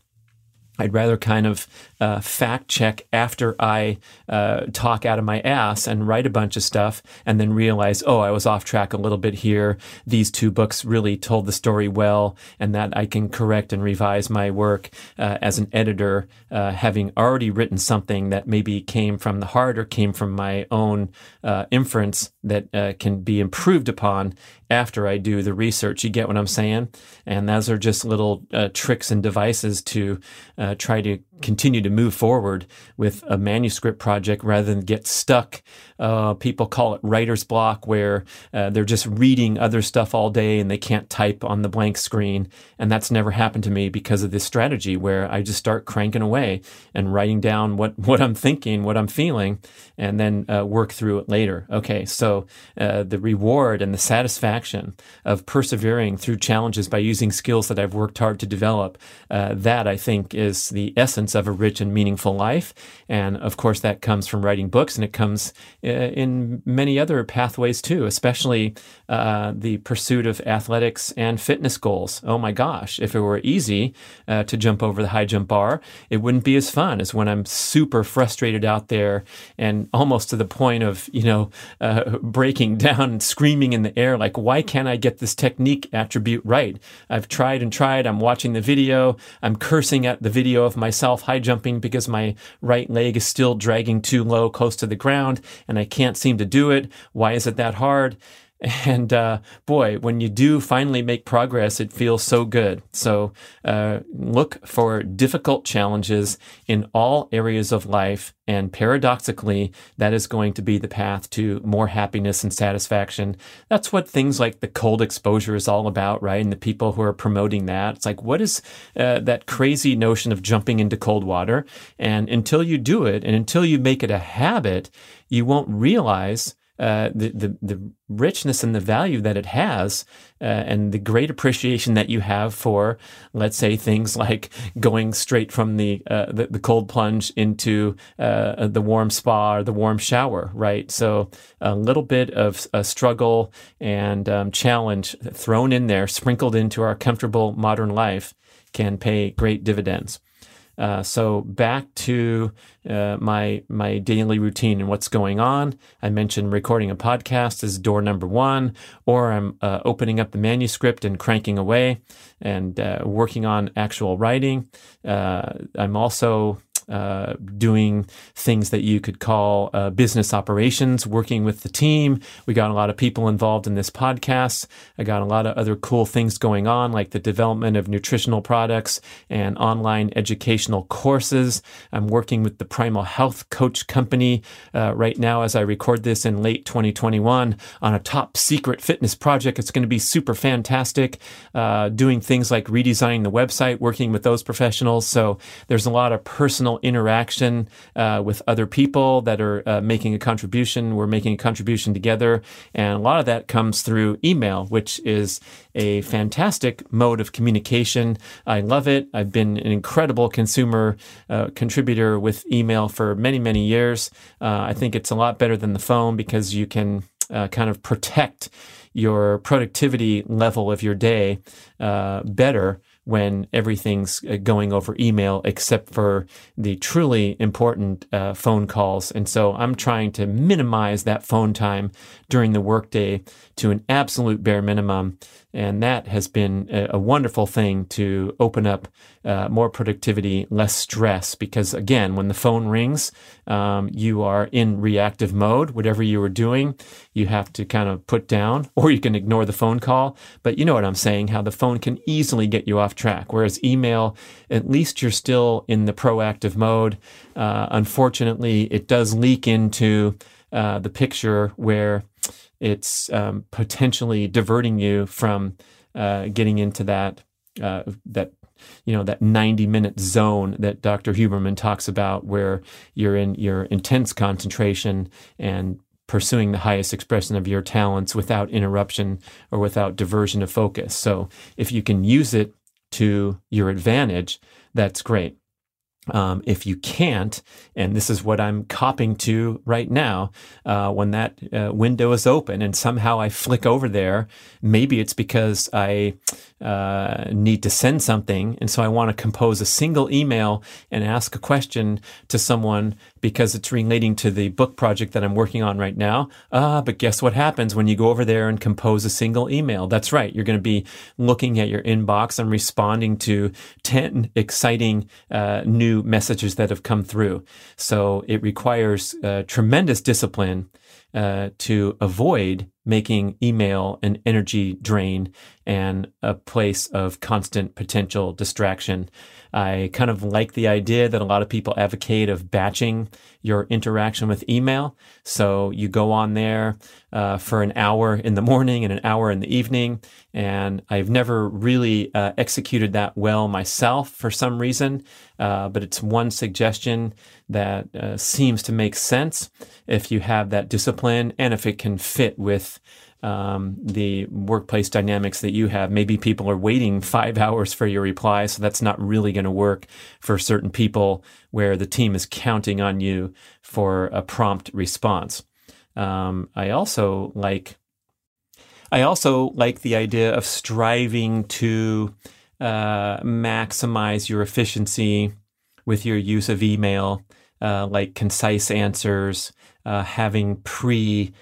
I'd rather kind of uh, fact check after I uh, talk out of my ass and write a bunch of stuff and then realize, oh, I was off track a little bit here. These two books really told the story well, and that I can correct and revise my work uh, as an editor, uh, having already written something that maybe came from the heart or came from my own uh, inference that uh, can be improved upon after I do the research. You get what I'm saying? And those are just little tricks and devices to try to continue to move forward with a manuscript project rather than get stuck. Uh, people call it writer's block, where uh, they're just reading other stuff all day and they can't type on the blank screen. And that's never happened to me because of this strategy where I just start cranking away and writing down what, what I'm thinking, what I'm feeling, and then uh, work through it later. Okay, so uh, the reward and the satisfaction of persevering through challenges by using skills that I've worked hard to develop, uh, that I think is the essence of a rich and meaningful life. And of course, that comes from writing books and it comes uh, in many other pathways too, especially uh, the pursuit of athletics and fitness goals. Oh my gosh, if it were easy uh, to jump over the high jump bar, it wouldn't be as fun as when I'm super frustrated out there and almost to the point of, you know, uh, breaking down and screaming in the air, like, why can't I get this technique attribute right? I've tried and tried. I'm watching the video. I'm cursing at the video of myself high jumping because my right leg is still dragging too low close to the ground and I can't seem to do it. Why is it that hard? And uh, boy, when you do finally make progress, it feels so good. So uh, look for difficult challenges in all areas of life. And paradoxically, that is going to be the path to more happiness and satisfaction. That's what things like the cold exposure is all about, right? And the people who are promoting that. It's like, what is uh, that crazy notion of jumping into cold water? And until you do it and until you make it a habit, you won't realize uh, the, the, the richness and the value that it has, uh, and the great appreciation that you have for, let's say, things like going straight from the uh, the, the, cold plunge into uh, the warm spa or the warm shower, right? So a little bit of a struggle and um, challenge thrown in there, sprinkled into our comfortable modern life, can pay great dividends. Uh, so back to uh, my my daily routine and what's going on. I mentioned recording a podcast is door number one, or I'm uh, opening up the manuscript and cranking away and uh, working on actual writing. Uh, I'm also uh, doing things that you could call uh, business operations, working with the team. We got a lot of people involved in this podcast. I got a lot of other cool things going on, like the development of nutritional products and online educational courses. I'm working with the Primal Health Coach Company uh, right now as I record this in late 2021 on a top secret fitness project. It's going to be super fantastic. Uh, doing things like redesigning the website, working with those professionals. So there's a lot of personal interaction uh, with other people that are uh, making a contribution. We're making a contribution together. And a lot of that comes through email, which is a fantastic mode of communication. I love it. I've been an incredible consumer uh, contributor with email for many, many years. Uh, I think it's a lot better than the phone because you can uh, kind of protect your productivity level of your day uh, better when everything's uh, going over email except for the truly important uh, phone calls. And so I'm trying to minimize that phone time during the workday to an absolute bare minimum. And that has been a, a wonderful thing to open up uh, more productivity, less stress. Because again, when the phone rings, um, you are in reactive mode. Whatever you were doing, you have to kind of put down, or you can ignore the phone call. But you know what I'm saying, how the phone can easily get you off track. Whereas email, at least you're still in the proactive mode. Uh, unfortunately, it does leak into uh, the picture where it's um, potentially diverting you from uh, getting into that uh, that you know that 90 minute zone that Dr. Huberman talks about where you're in your intense concentration and pursuing the highest expression of your talents without interruption or without diversion of focus. So if you can use it to your advantage, that's great. Um, if you can't, and this is what I'm copying to right now, uh, when that uh, window is open and somehow I flick over there, maybe it's because I uh, need to send something. And so I want to compose a single email and ask a question to someone because it's relating to the book project that I'm working on right now. Ah, but guess what happens when you go over there and compose a single email? That's right. You're going to be looking at your inbox and responding to 10 exciting uh, new messages that have come through. So it requires uh, tremendous discipline uh, to avoid making email an energy drain and a place of constant potential distraction. I kind of like the idea that a lot of people advocate of batching your interaction with email. So you go on there uh, for an hour in the morning and an hour in the evening. And I've never really uh, executed that well myself for some reason, uh, but it's one suggestion that uh, seems to make sense if you have that discipline and if it can fit with um, the workplace dynamics that you have. Maybe people are waiting five hours for your reply, so that's not really going to work for certain people where the team is counting on you for a prompt response. Um, I also like. I also like the idea of striving to uh, maximize your efficiency with your use of email, uh, like concise answers, uh, having pre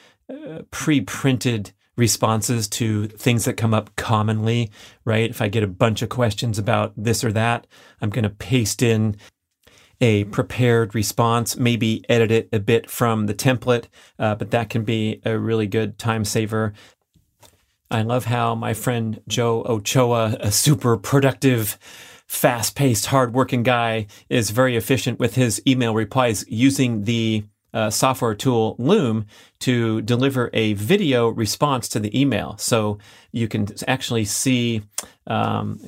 pre-printed responses to things that come up commonly, right? If I get a bunch of questions about this or that, I'm going to paste in a prepared response, maybe edit it a bit from the template, uh, but that can be a really good time saver. I love how my friend Joe Ochoa, a super productive, fast paced, hardworking guy, is very efficient with his email replies using the uh, software tool Loom to deliver a video response to the email. So you can actually see um,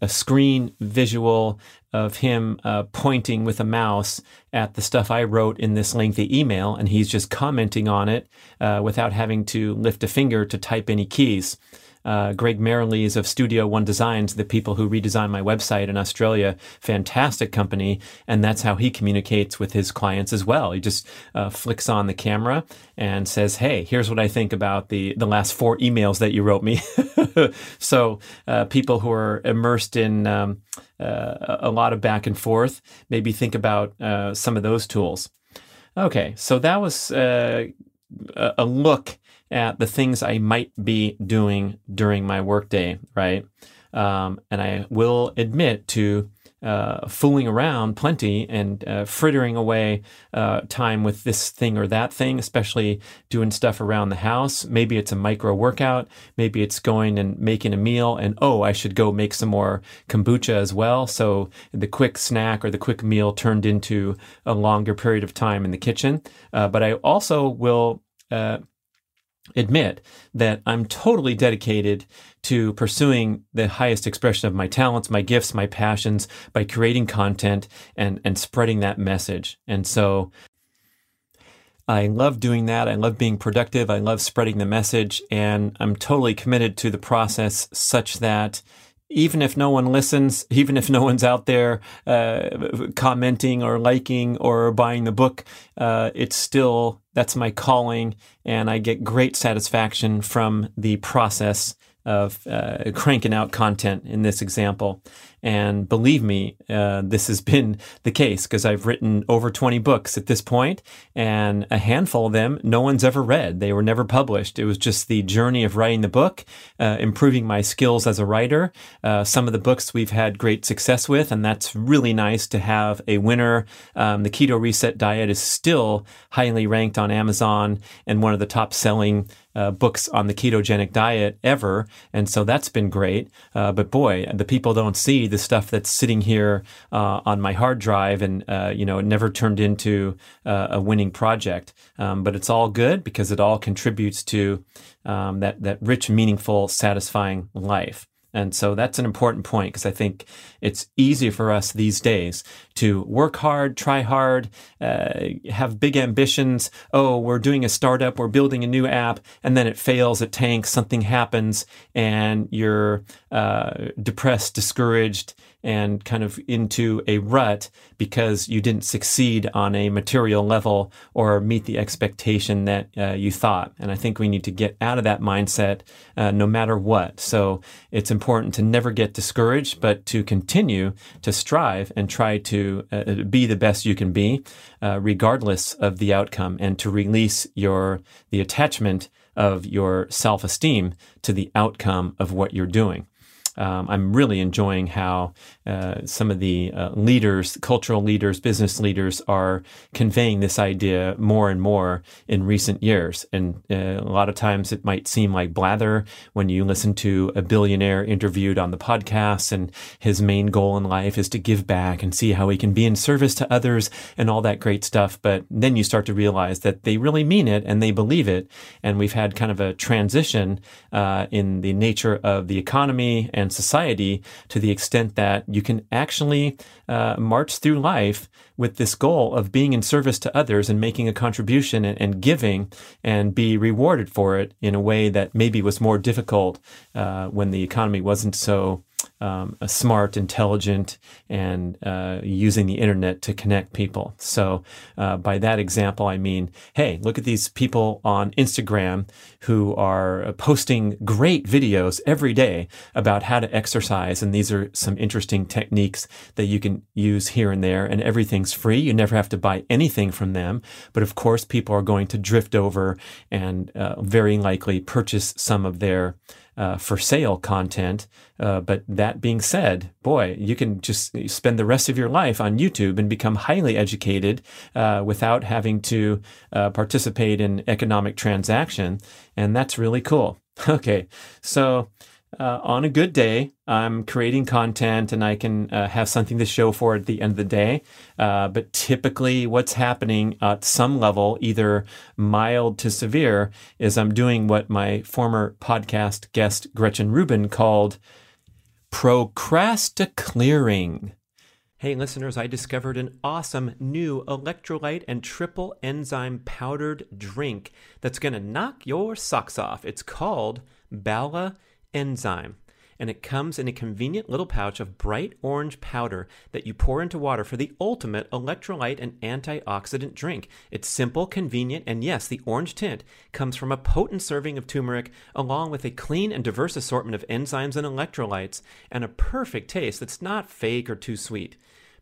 a screen visual of him uh, pointing with a mouse at the stuff I wrote in this lengthy email, and he's just commenting on it uh, without having to lift a finger to type any keys uh, Greg Merrilees of Studio One Designs, the people who redesigned my website in Australia, fantastic company. And that's how he communicates with his clients as well. He just uh, flicks on the camera and says, Hey, here's what I think about the, the last four emails that you wrote me. so uh, people who are immersed in um, uh, a lot of back and forth, maybe think about uh, some of those tools. Okay, so that was uh, a look at the things I might be doing during my workday, right? Um, and I will admit to uh, fooling around plenty and uh, frittering away uh, time with this thing or that thing, especially doing stuff around the house. Maybe it's a micro workout. Maybe it's going and making a meal and, oh, I should go make some more kombucha as well. So the quick snack or the quick meal turned into a longer period of time in the kitchen. Uh, but I also will uh, admit that I'm totally dedicated to pursuing the highest expression of my talents, my gifts, my passions by creating content and, and spreading that message. And so I love doing that. I love being productive. I love spreading the message. And I'm totally committed to the process such that even if no one listens, even if no one's out there uh, commenting or liking or buying the book, uh, it's still that's my calling, and I get great satisfaction from the process of uh, cranking out content in this example. And believe me, uh, this has been the case because I've written over 20 books at this point, and a handful of them no one's ever read. They were never published. It was just the journey of writing the book, uh, improving my skills as a writer. Uh, some of the books we've had great success with, and that's really nice to have a winner. Um, the Keto Reset Diet is still highly ranked on Amazon and one of the top selling uh, books on the ketogenic diet ever. And so that's been great. Uh, but boy, the people don't see the stuff that's sitting here uh, on my hard drive and, uh, you know, it never turned into uh, a winning project. Um, but it's all good because it all contributes to um, that, that rich, meaningful, satisfying life. And so that's an important point because I think it's easy for us these days to work hard, try hard, uh, have big ambitions. Oh, we're doing a startup, we're building a new app, and then it fails, it tanks, something happens, and you're uh, depressed, discouraged, and kind of into a rut because you didn't succeed on a material level or meet the expectation that uh, you thought. And I think we need to get out of that mindset uh, no matter what. So it's important to never get discouraged, but to continue to strive and try to uh, be the best you can be, uh, regardless of the outcome, and to release your the attachment of your self esteem to the outcome of what you're doing um, I'm really enjoying how uh, some of the uh, leaders, cultural leaders, business leaders are conveying this idea more and more in recent years. And uh, a lot of times it might seem like blather when you listen to a billionaire interviewed on the podcast and his main goal in life is to give back and see how he can be in service to others and all that great stuff. But then you start to realize that they really mean it and they believe it. And we've had kind of a transition uh, in the nature of the economy and society to the extent that you can actually uh, march through life with this goal of being in service to others and making a contribution and, and giving and be rewarded for it in a way that maybe was more difficult uh, when the economy wasn't so um, smart, intelligent, and uh, using the internet to connect people. So, uh, by that example, I mean, hey, look at these people on Instagram who are posting great videos every day about how to exercise. And these are some interesting techniques that you can use here and there. And everything's free. You never have to buy anything from them. But of course, people are going to drift over and uh, very likely purchase some of their uh, for sale content. Uh, but that being said, boy, you can just spend the rest of your life on YouTube and become highly educated uh, without having to uh, participate in economic transaction. And that's really cool. Okay. So, uh, on a good day, I'm creating content and I can uh, have something to show for at the end of the day. Uh, but typically, what's happening at some level, either mild to severe, is I'm doing what my former podcast guest Gretchen Rubin called procrasticlearing. Hey, listeners, I discovered an awesome new electrolyte and triple enzyme powdered drink that's going to knock your socks off. It's called Bala enzyme. And it comes in a convenient little pouch of bright orange powder that you pour into water for the ultimate electrolyte and antioxidant drink. It's simple, convenient, and yes, the orange tint comes from a potent serving of turmeric, along with a clean and diverse assortment of enzymes and electrolytes, and a perfect taste that's not fake or too sweet.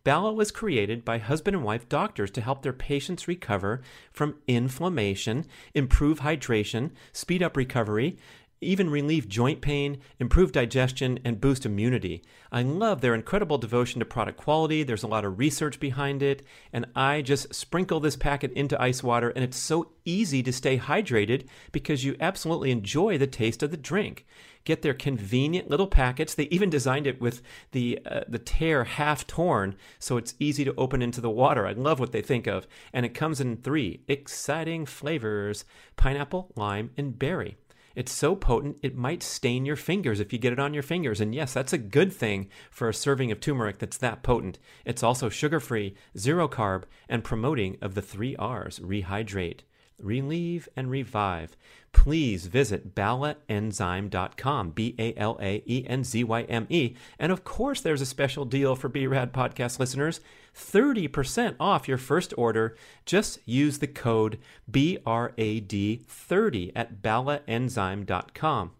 Bala was created by husband and wife doctors to help their patients recover from inflammation, improve hydration, speed up recovery, even relieve joint pain, improve digestion, and boost immunity. I love their incredible devotion to product quality. There's a lot of research behind it, and I just sprinkle this packet into ice water, and it's so easy to stay hydrated because you absolutely enjoy the taste of the drink get their convenient little packets. They even designed it with the uh, the tear half torn, so it's easy to open into the water. I love what they think of, and it comes in three exciting flavors: pineapple, lime, and berry. It's so potent, it might stain your fingers if you get it on your fingers. And yes, that's a good thing for a serving of turmeric that's that potent. It's also sugar free, zero carb, and promoting of the three R's rehydrate, relieve, and revive please visit balaenzyme.com, B A L A E N Z Y M E. And of course, there's a special deal for BRAD podcast listeners 30% off your first order. Just use the code BRAD30 at balaenzyme.com.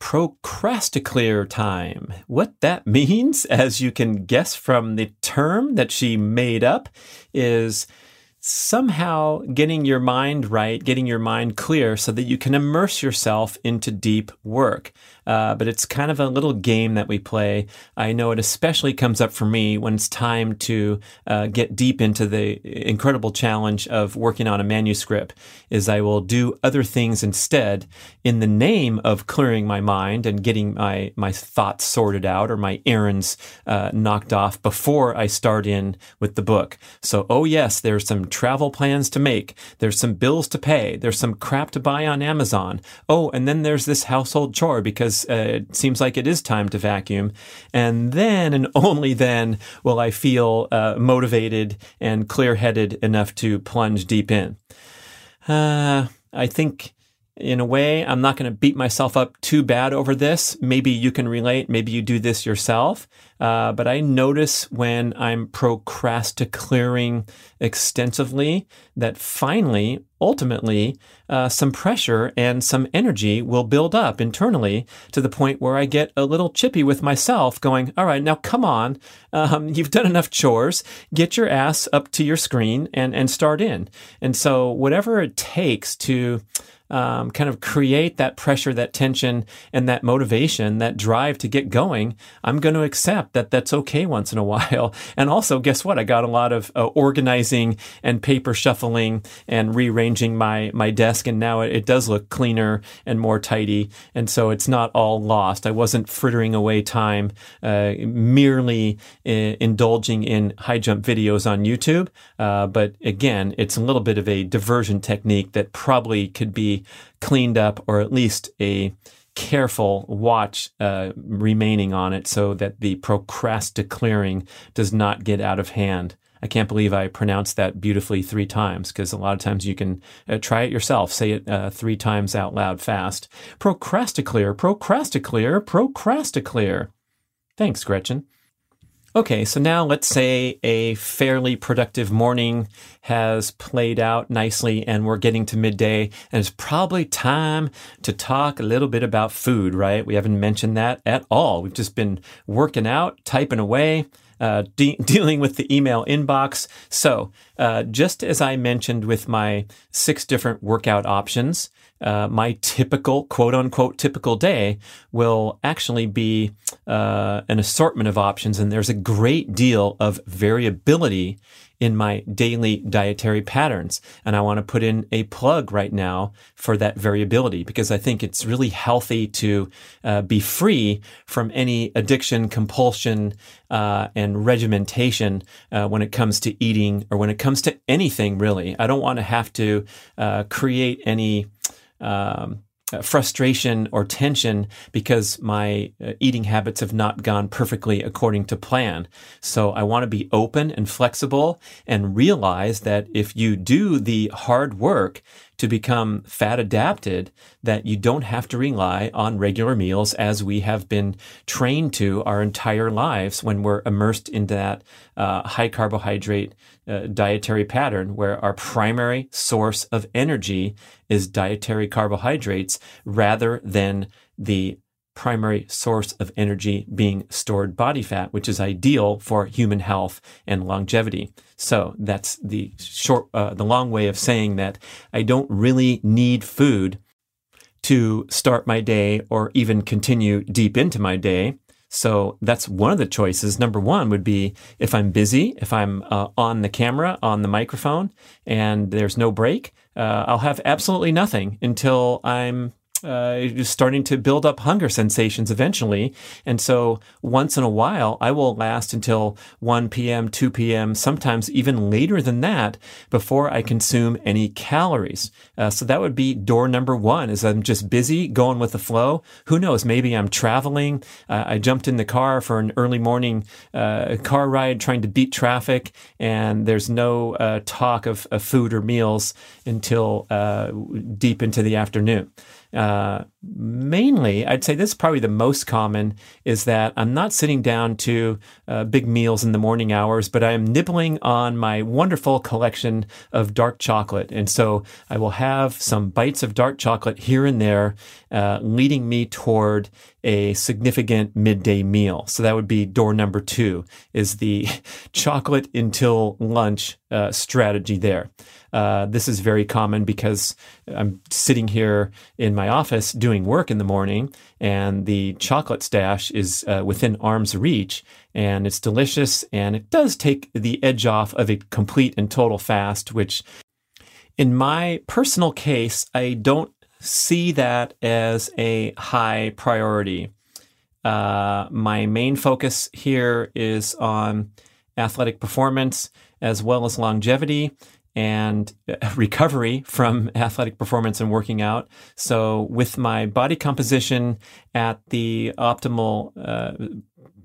Procrasticlear time. What that means, as you can guess from the term that she made up, is somehow getting your mind right, getting your mind clear so that you can immerse yourself into deep work. Uh, but it's kind of a little game that we play. I know it especially comes up for me when it's time to uh, get deep into the incredible challenge of working on a manuscript. Is I will do other things instead in the name of clearing my mind and getting my my thoughts sorted out or my errands uh, knocked off before I start in with the book. So, oh yes, there's some travel plans to make. There's some bills to pay. There's some crap to buy on Amazon. Oh, and then there's this household chore because uh, it seems like it is time to vacuum. And then and only then will I feel uh, motivated and clear headed enough to plunge deep in. Uh, I think in a way, I'm not going to beat myself up too bad over this. Maybe you can relate. Maybe you do this yourself. Uh, but I notice when I'm procrastinating extensively that finally, ultimately, uh, some pressure and some energy will build up internally to the point where I get a little chippy with myself, going, All right, now come on. Um, you've done enough chores. Get your ass up to your screen and, and start in. And so, whatever it takes to um, kind of create that pressure, that tension, and that motivation, that drive to get going, I'm going to accept that that's okay once in a while. And also, guess what? I got a lot of uh, organizing and paper shuffling and rearranging my my desk, and now it, it, does look cleaner and more tidy. And so it's not all lost. I wasn't frittering away time uh, merely uh, indulging in high jump videos on YouTube. Uh, but again, it's a little bit of a diversion technique that probably could be cleaned up or at least a careful watch uh, remaining on it so that the procrastinating does not get out of hand. I can't believe I pronounced that beautifully three times because a lot of times you can uh, try it yourself. Say it uh, three times out loud fast. Procrasticlear, procrasticlear, procrasticlear. Thanks, Gretchen. Okay, so now let's say a fairly productive morning has played out nicely and we're getting to midday and it's probably time to talk a little bit about food, right? We haven't mentioned that at all. We've just been working out, typing away, uh, de- dealing with the email inbox. So, uh, just as I mentioned with my six different workout options, uh, my typical quote unquote typical day will actually be uh, an assortment of options, and there's a great deal of variability in my daily dietary patterns. And I want to put in a plug right now for that variability because I think it's really healthy to uh, be free from any addiction, compulsion, uh, and regimentation uh, when it comes to eating or when it comes to anything really. I don't want to have to uh, create any um, uh, frustration or tension because my uh, eating habits have not gone perfectly according to plan. So I want to be open and flexible and realize that if you do the hard work to become fat adapted that you don't have to rely on regular meals as we have been trained to our entire lives when we're immersed into that uh, high carbohydrate uh, dietary pattern where our primary source of energy is dietary carbohydrates rather than the primary source of energy being stored body fat, which is ideal for human health and longevity. So that's the short, uh, the long way of saying that I don't really need food to start my day or even continue deep into my day. So that's one of the choices. Number one would be if I'm busy, if I'm uh, on the camera, on the microphone, and there's no break, uh, I'll have absolutely nothing until I'm uh, starting to build up hunger sensations eventually. And so once in a while, I will last until 1 p.m., 2 p.m., sometimes even later than that before I consume any calories. Uh, so that would be door number one is I'm just busy going with the flow. Who knows? Maybe I'm traveling. Uh, I jumped in the car for an early morning uh, car ride trying to beat traffic and there's no uh, talk of, of, food or meals until uh, deep into the afternoon. Uh, mainly, I'd say this is probably the most common is that I'm not sitting down to uh, big meals in the morning hours, but I am nibbling on my wonderful collection of dark chocolate. And so I will have some bites of dark chocolate here and there, uh, leading me toward a significant midday meal. So that would be door number two is the chocolate until lunch uh, strategy there. Uh, this is very common because I'm sitting here in my office doing work in the morning, and the chocolate stash is uh, within arm's reach, and it's delicious, and it does take the edge off of a complete and total fast, which in my personal case, I don't see that as a high priority. Uh, my main focus here is on athletic performance as well as longevity and recovery from athletic performance and working out. So, with my body composition at the optimal uh,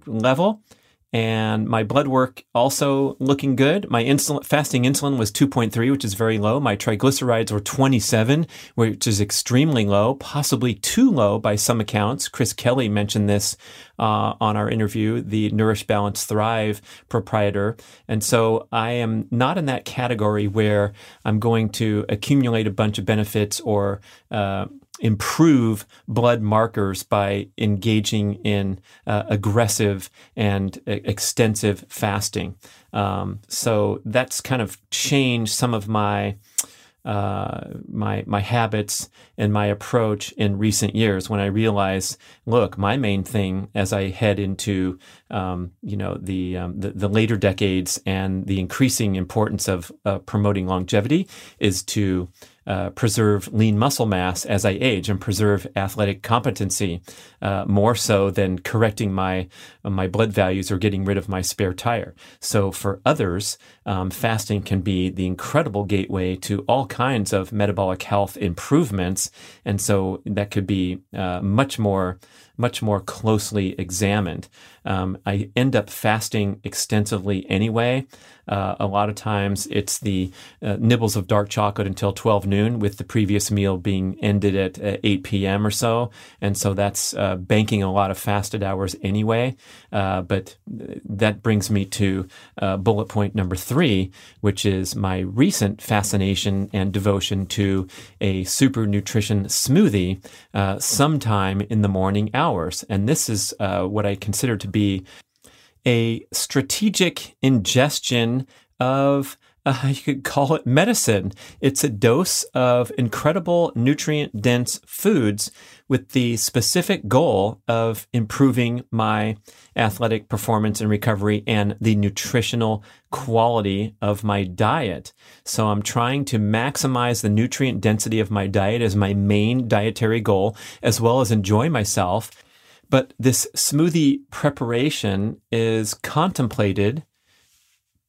level, and my blood work also looking good. My insulin, fasting insulin was 2.3, which is very low. My triglycerides were 27, which is extremely low, possibly too low by some accounts. Chris Kelly mentioned this uh, on our interview, the Nourish Balance Thrive proprietor. And so I am not in that category where I'm going to accumulate a bunch of benefits or uh, improve blood markers by engaging in uh, aggressive and uh, extensive fasting. Um, so that's kind of changed some of my uh, my my habits and my approach in recent years when I realize, look, my main thing as I head into um, you know the, um, the, the later decades and the increasing importance of uh, promoting longevity is to uh, preserve lean muscle mass as I age and preserve athletic competency uh, more so than correcting my my blood values or getting rid of my spare tire. So for others, um, fasting can be the incredible gateway to all kinds of metabolic health improvements, and so that could be uh, much more much more closely examined. Um, I end up fasting extensively anyway. Uh, a lot of times it's the uh, nibbles of dark chocolate until 12 noon, with the previous meal being ended at uh, 8 p.m. or so. And so that's uh, banking a lot of fasted hours anyway. Uh, but that brings me to uh, bullet point number three, which is my recent fascination and devotion to a super nutrition smoothie sometime in the morning hours. And this is what I consider to be a strategic ingestion of uh, you could call it medicine. It's a dose of incredible nutrient dense foods with the specific goal of improving my athletic performance and recovery and the nutritional quality of my diet. So I'm trying to maximize the nutrient density of my diet as my main dietary goal, as well as enjoy myself but this smoothie preparation is contemplated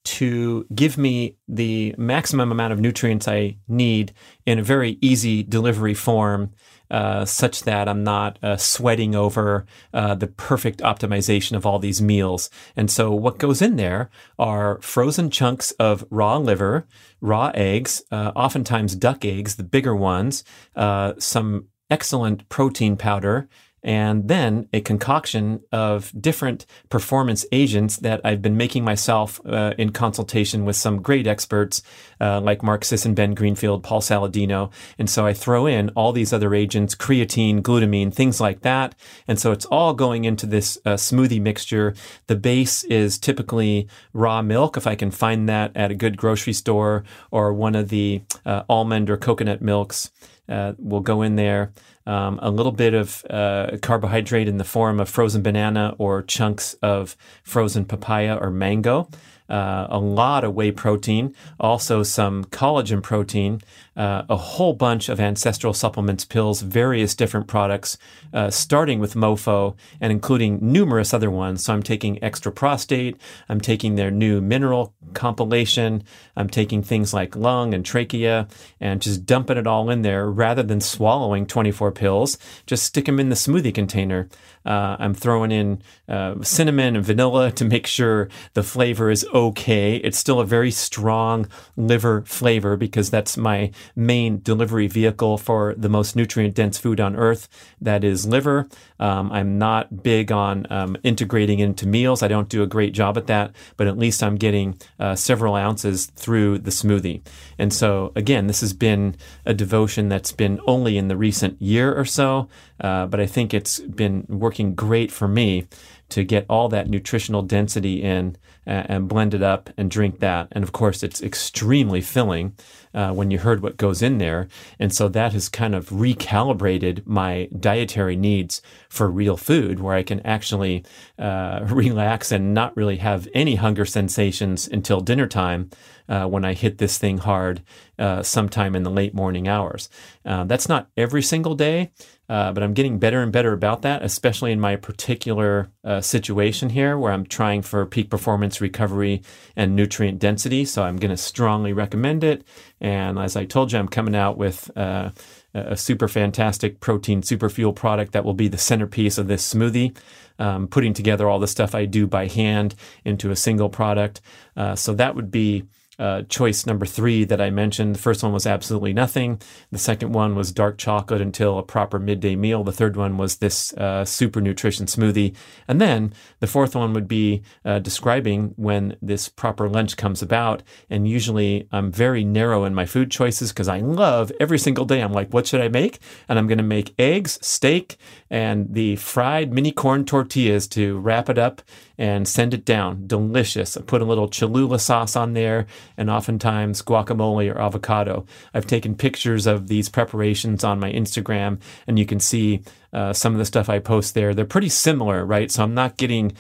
to give me the maximum amount of nutrients I need in a very easy delivery form, uh, such that I'm not uh, sweating over uh, the perfect optimization of all these meals. And so, what goes in there are frozen chunks of raw liver, raw eggs, uh, oftentimes duck eggs, the bigger ones, uh, some excellent protein powder and then a concoction of different performance agents that I've been making myself uh, in consultation with some great experts uh, like Mark Sisson, Ben Greenfield, Paul Saladino. And so I throw in all these other agents, creatine, glutamine, things like that. And so it's all going into this uh, smoothie mixture. The base is typically raw milk, if I can find that at a good grocery store or one of the uh, almond or coconut milks. Uh, will go in there. Um, a little bit of uh, carbohydrate in the form of frozen banana or chunks of frozen papaya or mango uh, a lot of whey protein, also some collagen protein, uh, a whole bunch of ancestral supplements, pills, various different products, uh, starting with MoFo and including numerous other ones. So I'm taking extra prostate, I'm taking their new mineral compilation, I'm taking things like lung and trachea, and just dumping it all in there rather than swallowing 24 pills. Just stick them in the smoothie container. Uh, I'm throwing in uh, cinnamon and vanilla to make sure the flavor is okay. It's still a very strong liver flavor because that's my main delivery vehicle for the most nutrient dense food on earth. That is liver. Um, I'm not big on um, integrating into meals. I don't do a great job at that, but at least I'm getting uh, several ounces through the smoothie. And so, again, this has been a devotion that's been only in the recent year or so, uh, but I think it's been working great for me to get all that nutritional density in and blend it up and drink that. And of course, it's extremely filling uh, when you heard what goes in there. And so that has kind of recalibrated my dietary needs for real food, where I can actually uh, relax and not really have any hunger sensations until dinner time. Uh, when I hit this thing hard uh, sometime in the late morning hours. Uh, that's not every single day, uh, but I'm getting better and better about that, especially in my particular uh, situation here where I'm trying for peak performance recovery and nutrient density. So I'm going to strongly recommend it. And as I told you, I'm coming out with uh, a super fantastic protein super fuel product that will be the centerpiece of this smoothie. Um, putting together all the stuff I do by hand into a single product. Uh, so that would be uh, choice number three that I mentioned. The first one was absolutely nothing. The second one was dark chocolate until a proper midday meal. The third one was this uh, super nutrition smoothie. And then the fourth one would be uh, describing when this proper lunch comes about. And usually I'm very narrow in my food choices because I love every single day. I'm like, what should I make? And I'm going to make eggs, steak, and the fried mini corn tortillas to wrap it up and send it down. Delicious. I put a little Cholula sauce on there and oftentimes guacamole or avocado. I've taken pictures of these preparations on my Instagram and you can see uh, some of the stuff I post there. They're pretty similar, right? So I'm not getting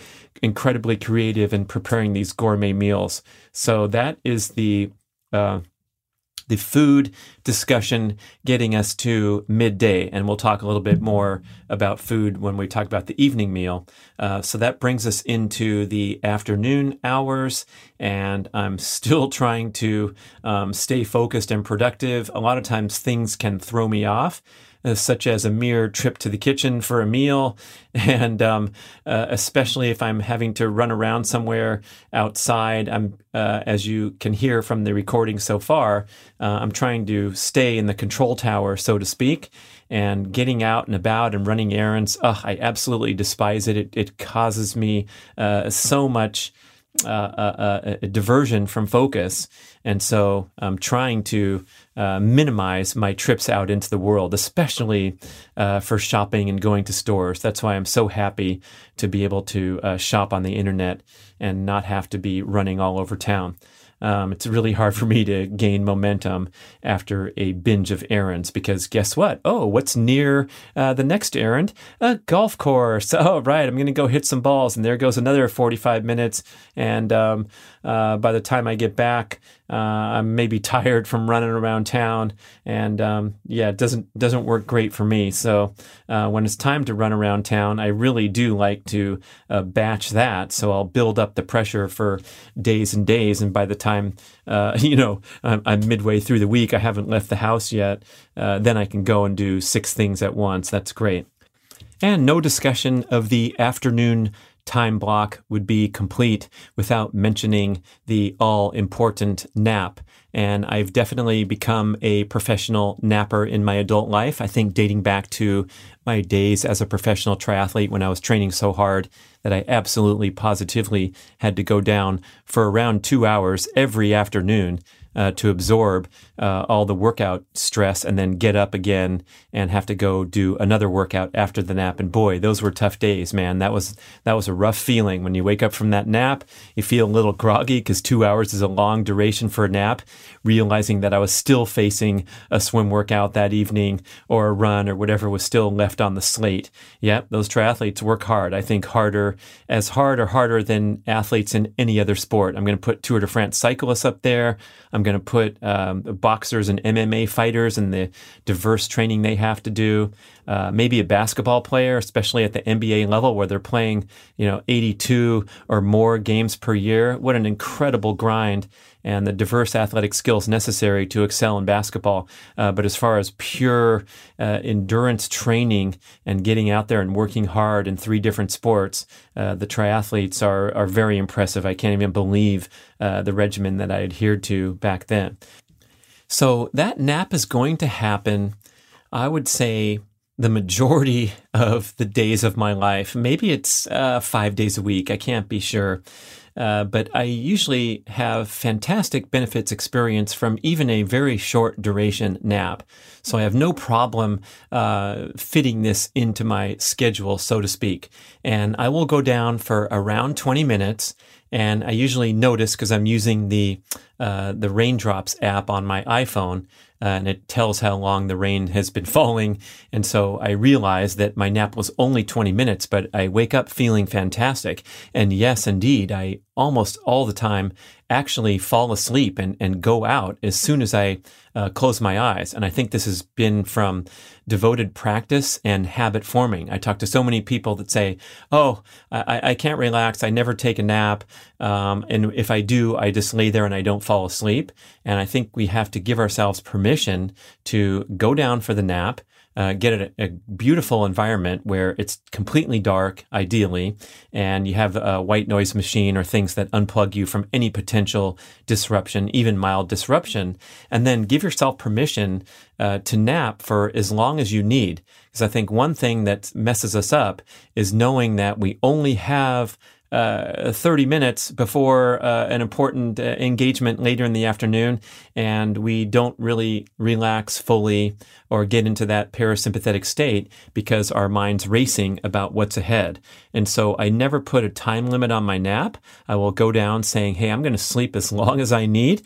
incredibly creative in preparing these gourmet meals. So that is the uh, the food discussion getting us to midday. And we'll talk a little bit more about food when we talk about the evening meal. Uh, so that brings us into the afternoon hours. And I'm still trying to um, stay focused and productive. A lot of times things can throw me off such as a mere trip to the kitchen for a meal, and um, uh, especially if I'm having to run around somewhere outside. I'm, uh, as you can hear from the recording so far, uh, I'm trying to stay in the control tower, so to speak. And getting out and about and running errands, oh, I absolutely despise it. It, it causes me uh, so much uh, a diversion from focus. And so I'm trying to uh, minimize my trips out into the world, especially uh, for shopping and going to stores. That's why I'm so happy to be able to uh, shop on the internet and not have to be running all over town. Um, it's really hard for me to gain momentum after a binge of errands because guess what? Oh, what's near uh, the next errand? A golf course. Oh, right. I'm going to go hit some balls. And there goes another 45 minutes. And um, uh, by the time I get back, uh, I'm maybe tired from running around town, and um, yeah, it doesn't doesn't work great for me. So uh, when it's time to run around town, I really do like to uh, batch that. So I'll build up the pressure for days and days, and by the time uh, you know I'm, I'm, midway through the week, I haven't left the house yet. Uh, then I can go and do six things at once. That's great. And no discussion of the afternoon time block would be complete without mentioning the all important nap. And I've definitely become a professional napper in my adult life. I think dating back to my days as a professional triathlete when I was training so hard that I absolutely positively had to go down for around two hours every afternoon uh, to absorb uh, all the workout stress and then get up again and have to go do another workout after the nap. And boy, those were tough days, man. That was that was a rough feeling when you wake up from that nap. You feel a little groggy because two hours is a long duration for a nap. Realizing that I was still facing a swim workout that evening or a run or whatever was still left on the slate. Yep, those triathletes work hard. I think harder, as hard or harder than athletes in any other sport. I'm going to put Tour de France cyclists up there. I'm going to put um, boxers and MMA fighters and the diverse training they have to do. Uh, maybe a basketball player, especially at the NBA level where they're playing, you know, 82 or more games per year. What an incredible grind and the diverse athletic skills necessary to excel in basketball. Uh, but as far as pure uh, endurance training and getting out there and working hard in three different sports, uh, the triathletes are are very impressive. I can't even believe uh, the regimen that I adhered to back then. So that nap is going to happen. I would say the majority of the days of my life. Maybe it's uh, five days a week. I can't be sure. Uh, but I usually have fantastic benefits experience from even a very short duration nap. So I have no problem uh, fitting this into my schedule, so to speak. And I will go down for around 20 minutes. And I usually notice because I'm using the uh, the raindrops app on my iPhone uh, and it tells how long the rain has been falling. And so I realized that my nap was only 20 minutes, but I wake up feeling fantastic. And yes, indeed, I almost all the time actually fall asleep and, and go out as soon as I uh, close my eyes. And I think this has been from devoted practice and habit forming. I talk to so many people that say, Oh, I, I can't relax. I never take a nap. Um, and if I do, I just lay there and I don't fall asleep. And I think we have to give ourselves permission to go down for the nap uh, get a, a, beautiful environment where it's completely dark, ideally, and you have a white noise machine or things that unplug you from any potential disruption, even mild disruption, and then give yourself permission uh, to nap for as long as you need. Because I think one thing that messes us up is knowing that we only have uh, 30 minutes before uh, an important uh, engagement later in the afternoon, and we don't really relax fully or get into that parasympathetic state because our mind's racing about what's ahead. And so I never put a time limit on my nap. I will go down saying, Hey, I'm going to sleep as long as I need.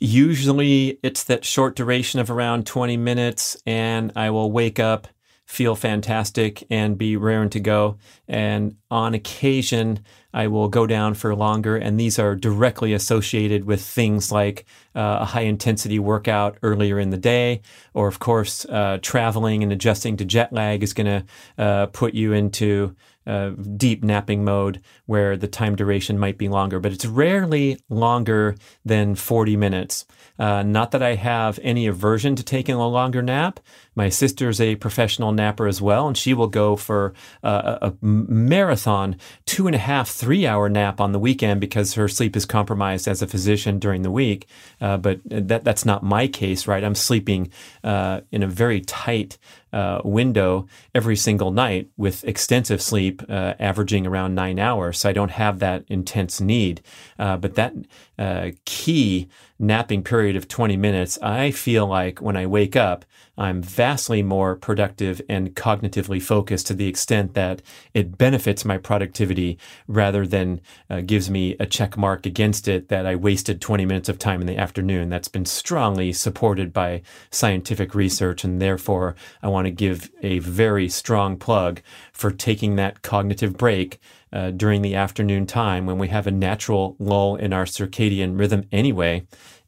Usually it's that short duration of around 20 minutes, and I will wake up feel fantastic and be raring to go. And on occasion, I will go down for longer. And these are directly associated with things like uh, a high intensity workout earlier in the day, or of course, uh, traveling and adjusting to jet lag is going to uh, put you into uh, deep napping mode where the time duration might be longer, but it's rarely longer than 40 minutes. Uh, not that I have any aversion to taking a longer nap. My sister's a professional napper as well, and she will go for uh, a, marathon two and a half, three hour nap on the weekend because her sleep is compromised as a physician during the week. Uh, but that that's not my case, right? I'm sleeping uh, in a very tight uh, window every single night with extensive sleep, uh, averaging around nine hours. So I don't have that intense need. Uh, but that uh, key napping period of 20 minutes, I feel like when I wake up, I'm vastly more productive and cognitively focused to the extent that it benefits my productivity rather than uh, gives me a check mark against it that I wasted 20 minutes of time in the afternoon. That's been strongly supported by scientific research. And therefore, I want to give a very strong plug for taking that cognitive break uh, during the afternoon time when we have a natural lull in our circadian rhythm anyway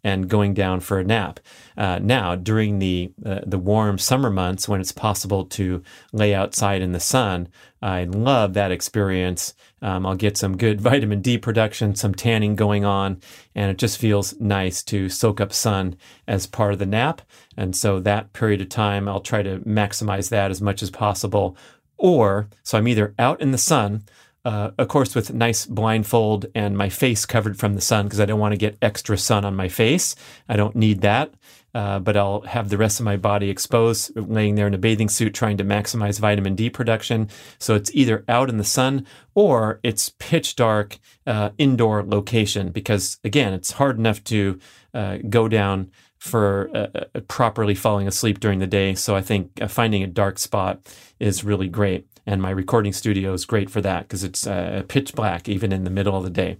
and going down for a nap. Uh, now, during the uh, the warm summer months when it's possible to lay outside in the sun, I love that experience. Um, I'll get some good vitamin D production, some tanning going on, and it just feels nice to soak up sun as part of the nap. And so that period of time, I'll try to maximize that as much as possible. Or, so I'm either out in the sun uh, of course, with nice blindfold and my face covered from the sun because I don't want to get extra sun on my face. I don't need that. Uh, but I'll have the rest of my body exposed, laying there in a bathing suit, trying to maximize vitamin D production. So it's either out in the sun or it's pitch dark uh, indoor location because, again, it's hard enough to uh, go down for uh, uh, properly falling asleep during the day. So I think uh, finding a dark spot is really great. And my recording studio is great for that because it's pitch black even in the middle of the day.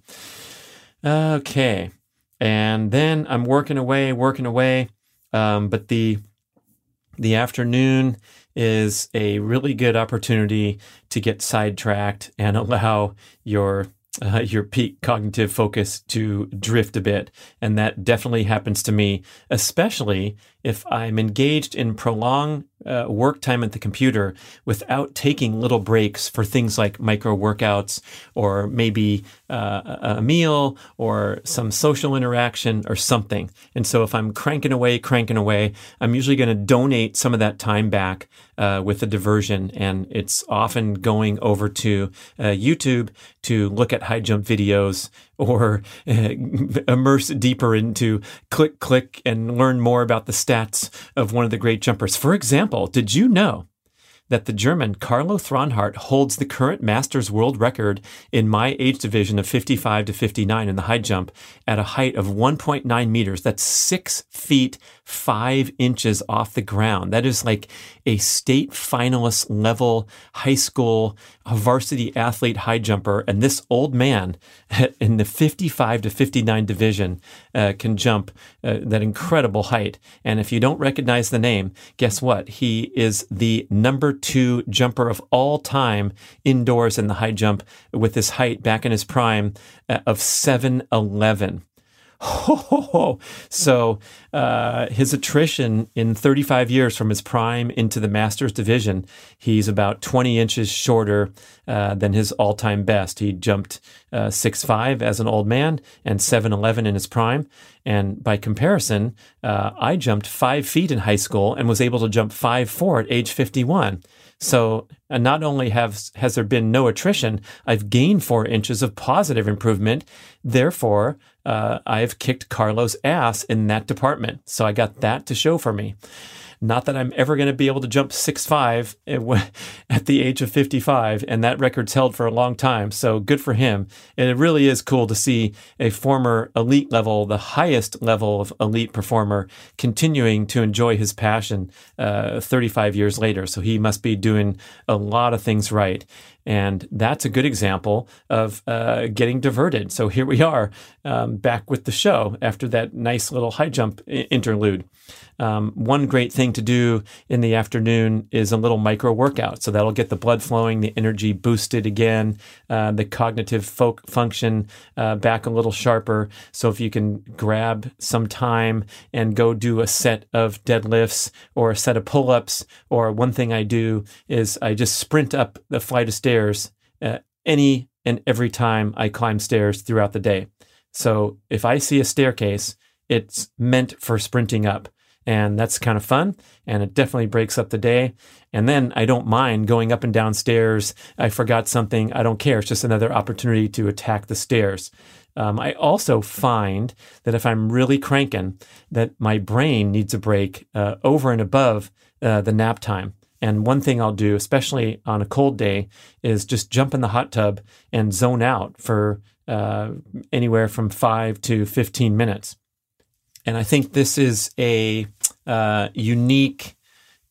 Okay. And then I'm working away, working away. Um, but the the afternoon is a really good opportunity to get sidetracked and allow your uh, your peak cognitive focus to drift a bit. And that definitely happens to me, especially if I'm engaged in prolonged uh, work time at the computer without taking little breaks for things like micro workouts or maybe uh, a meal or some social interaction or something. And so if I'm cranking away, cranking away, I'm usually going to donate some of that time back uh, with a diversion. And it's often going over to uh, YouTube to look at high jump videos or uh, immerse deeper into click, click, and learn more about the stats of one of the great jumpers. For example, did you know that the German Carlo Thränhardt holds the current Masters world record in my age division of 55 to 59 in the high jump at a height of 1.9 meters. That's six feet, five inches off the ground. That is like a state finalist level high school varsity athlete high jumper. And this old man in the 55 to 59 division uh, can jump uh, that incredible height. And if you don't recognize the name, guess what? He is the number two jumper of all time indoors in the high jump with his height back in his prime uh, of 7'11. so uh, his attrition in 35 years from his prime into the Masters division, he's about 20 inches shorter uh, than his all-time best. He jumped uh, 6'5 as an old man and 7'11 in his prime. And by comparison, uh, I jumped five feet in high school and was able to jump 5'4 at age 51. So not only have has there been no attrition, I've gained four inches of positive improvement. Therefore, uh, I've kicked Carlo's ass in that department. So I got that to show for me. Not that I'm ever going to be able to jump six five at the age of 55, and that record's held for a long time. So good for him. And it really is cool to see a former elite level, the highest level of elite performer, continuing to enjoy his passion uh, 35 years later. So he must be doing a lot of things right. And that's a good example of uh, getting diverted. So here we are um, back with the show after that nice little high jump interlude. Um, one great thing to do in the afternoon is a little micro workout. So that'll get the blood flowing, the energy boosted again, uh, the cognitive fo- function uh, back a little sharper. So if you can grab some time and go do a set of deadlifts or a set of pull ups, or one thing I do is I just sprint up the flight of stairs uh, any and every time I climb stairs throughout the day. So if I see a staircase, it's meant for sprinting up and that's kind of fun and it definitely breaks up the day. And then i don't mind going up and down stairs. I forgot something i don't care it's just another opportunity to attack the stairs. Um, i also find that if i'm really cranking that my brain needs a break uh, over and above uh, the nap time. And one thing I'll do, especially on a cold day, is just jump in the hot tub and zone out for uh, anywhere from five to 15 minutes. And I think this is a uh, unique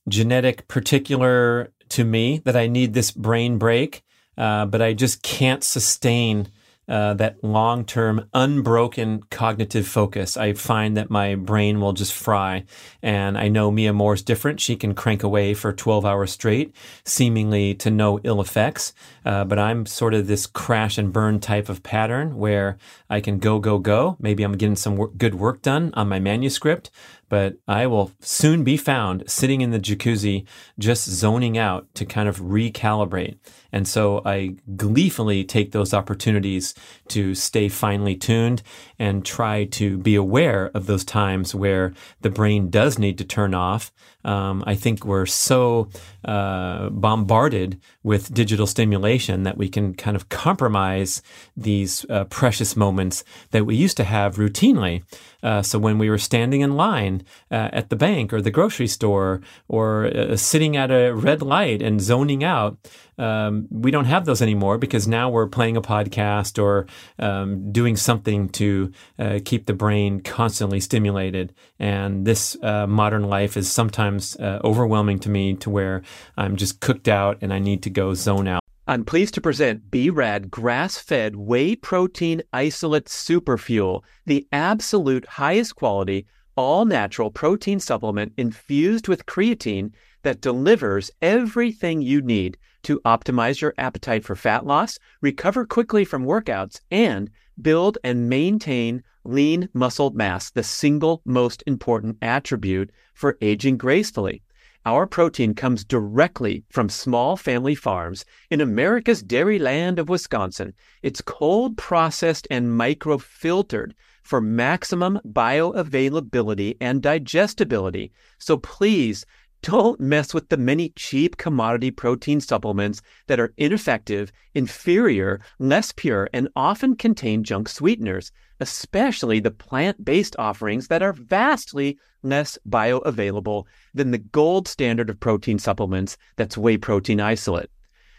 genetic particular to me that I need this brain break, uh, but I just can't sustain uh, that long term, unbroken cognitive focus. I find that my brain will just fry. And I know Mia Moore's different. She can crank away for 12 hours straight, seemingly to no ill effects. Uh, but I'm sort of this crash and burn type of pattern where I can go, go, go. Maybe I'm getting some good work done on my manuscript, but I will soon be found sitting in the jacuzzi, just zoning out to kind of recalibrate. And so I gleefully take those opportunities to stay finely tuned and try to be aware of those times where the brain does need to turn off Um, I think we're so uh, bombarded with digital stimulation that we can kind of compromise these uh, precious moments that we used to have routinely. Uh, so when we were standing in line uh, at the bank or the grocery store or uh, sitting at a red light and zoning out, um, we don't have those anymore because now we're playing a podcast or um, doing something to uh, keep the brain constantly stimulated. And this uh, modern life is sometimes uh, overwhelming to me to where I'm just cooked out and I need to go zone out. I'm pleased to present B-Rad grass-fed whey protein isolate superfuel, the absolute highest quality, all-natural protein supplement infused with creatine that delivers everything you need to optimize your appetite for fat loss, recover quickly from workouts, and build and maintain lean muscle mass, the single most important attribute for aging gracefully. Our protein comes directly from small family farms in America's dairy land of Wisconsin. It's cold processed and microfiltered for maximum bioavailability and digestibility. So please don't mess with the many cheap commodity protein supplements that are ineffective, inferior, less pure, and often contain junk sweeteners, especially the plant based offerings that are vastly less bioavailable than the gold standard of protein supplements that's whey protein isolate.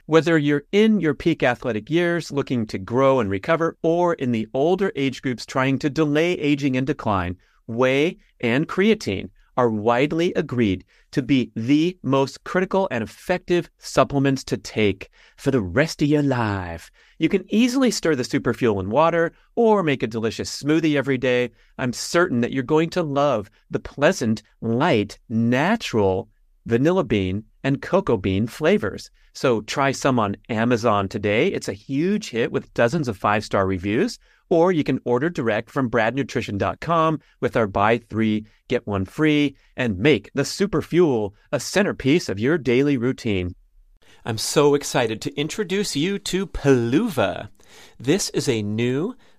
Whether you're in your peak athletic years looking to grow and recover, or in the older age groups trying to delay aging and decline, whey and creatine are widely agreed to be the most critical and effective supplements to take for the rest of your life. You can easily stir the superfuel in water or make a delicious smoothie every day. I'm certain that you're going to love the pleasant, light, natural vanilla bean and cocoa bean flavors. So try some on Amazon today. It's a huge hit with dozens of five star reviews or you can order direct from bradnutrition.com with our buy three, get one free, and make the super fuel a centerpiece of your daily routine. I'm so excited to introduce you to Peluva. This is a new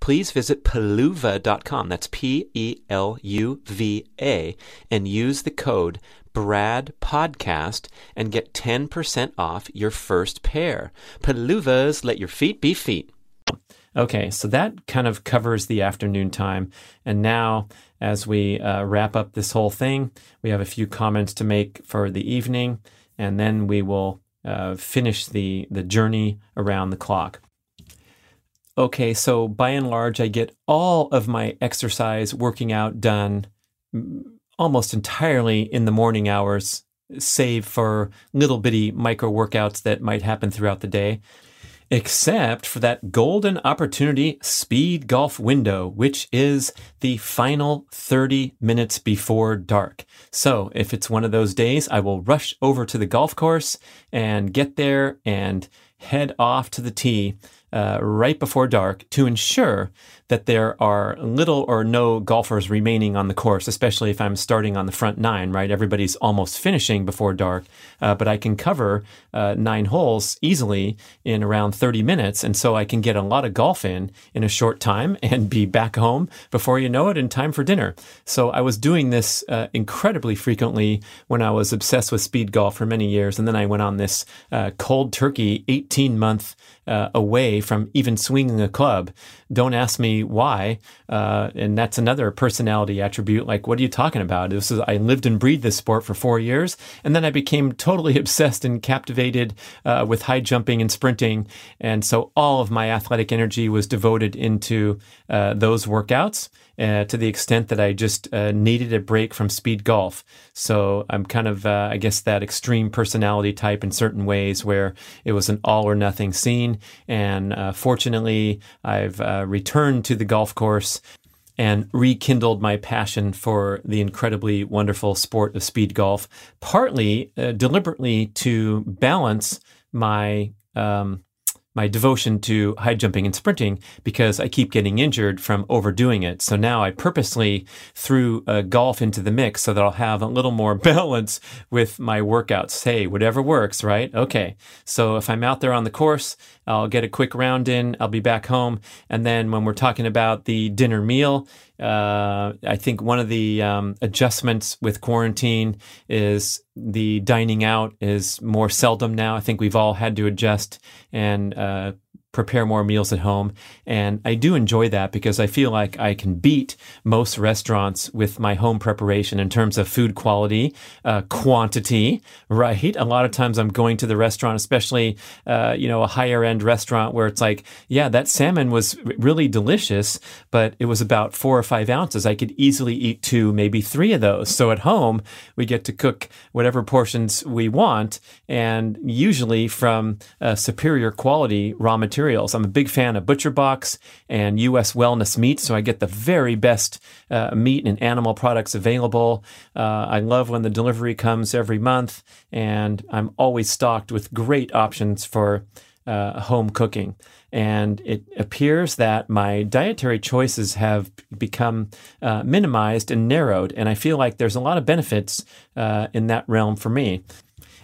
please visit peluva.com. That's P E L U V A and use the code Brad Podcast and get 10% off your first pair. Peluvas, let your feet be feet. Okay, so that kind of covers the afternoon time. And now, as we uh, wrap up this whole thing, we have a few comments to make for the evening, and then we will uh, finish the, the journey around the clock okay, so by and large, I get all of my exercise working out done mm, almost entirely in the morning hours, save for little bitty micro workouts that might happen throughout the day. except for that golden opportunity speed golf window, which is the final 30 minutes before dark. So if it's one of those days, I will rush over to the golf course and get there and head off to the tee uh, right before dark to ensure that there are little or no golfers remaining on the course, especially if I'm starting on the front nine, right? Everybody's almost finishing before dark, uh, but I can cover uh, nine holes easily in around 30 minutes. And so I can get a lot of golf in in a short time and be back home before you know it in time for dinner. So I was doing this uh, incredibly frequently when I was obsessed with speed golf for many years. And then I went on this uh, cold turkey 18 month uh, away from even swinging a club. Don't ask me why. Uh, and that's another personality attribute. Like, what are you talking about? This is I lived and breathed this sport for four years, and then I became totally obsessed and captivated uh, with high jumping and sprinting, and so all of my athletic energy was devoted into uh, those workouts uh, to the extent that I just uh, needed a break from speed golf. So I'm kind of, uh, I guess, that extreme personality type in certain ways where it was an all or nothing scene. And uh, fortunately, I've uh, returned to the golf course and rekindled my passion for the incredibly wonderful sport of speed golf, partly uh, deliberately to balance my um, my devotion to high jumping and sprinting because I keep getting injured from overdoing it. So now I purposely threw uh, golf into the mix so that I'll have a little more balance with my workouts. Hey, whatever works, right? Okay. So if I'm out there on the course, I'll get a quick round in, I'll be back home. And then when we're talking about the dinner meal, uh, I think one of the um, adjustments with quarantine is the dining out is more seldom now. I think we've all had to adjust and uh, prepare more meals at home. And I do enjoy that because I feel like I can beat most restaurants with my home preparation in terms of food quality, uh, quantity, right? A lot of times I'm going to the restaurant, especially, uh, you know, a higher end restaurant where it's like, yeah, that salmon was really delicious, but it was about four or five ounces. I could easily eat two, maybe three of those. So at home, we get to cook whatever portions we want and usually from superior quality raw material materials. I'm a big fan of Butcher Box and U.S. Wellness Meat, so I get the very best uh, meat and animal products available. Uh, I love when the delivery comes every month, and I'm always stocked with great options for uh, home cooking. And it appears that my dietary choices have become uh, minimized and narrowed, and I feel like there's a lot of benefits uh, in that realm for me.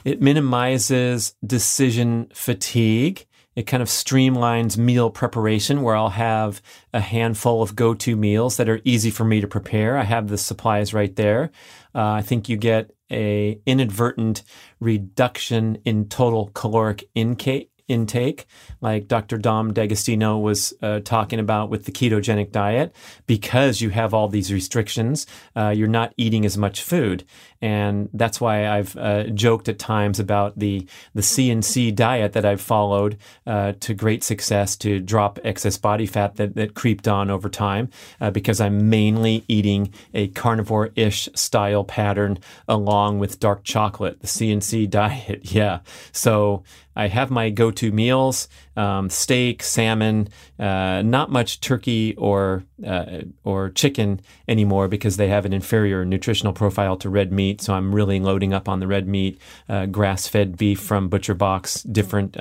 It minimizes decision fatigue. It kind of streamlines meal preparation where I'll have a handful of go to meals that are easy for me to prepare. I have the supplies right there. Uh, I think you get a inadvertent reduction in total caloric intake intake, like Dr. Dom D'Agostino was uh, talking about with the ketogenic diet, because you have all these restrictions, uh, you're not eating as much food, and that's why I've uh, joked at times about the the C&C diet that I've followed uh, to great success to drop excess body fat that that creeped on over time, uh, because I'm mainly eating a carnivore-ish style pattern along with dark chocolate, the C&C diet. Yeah, so I have my go-to meals: um, steak, salmon, uh, not much turkey or uh, or chicken anymore because they have an inferior nutritional profile to red meat. So I'm really loading up on the red meat, uh, grass-fed beef from Butcher Box, different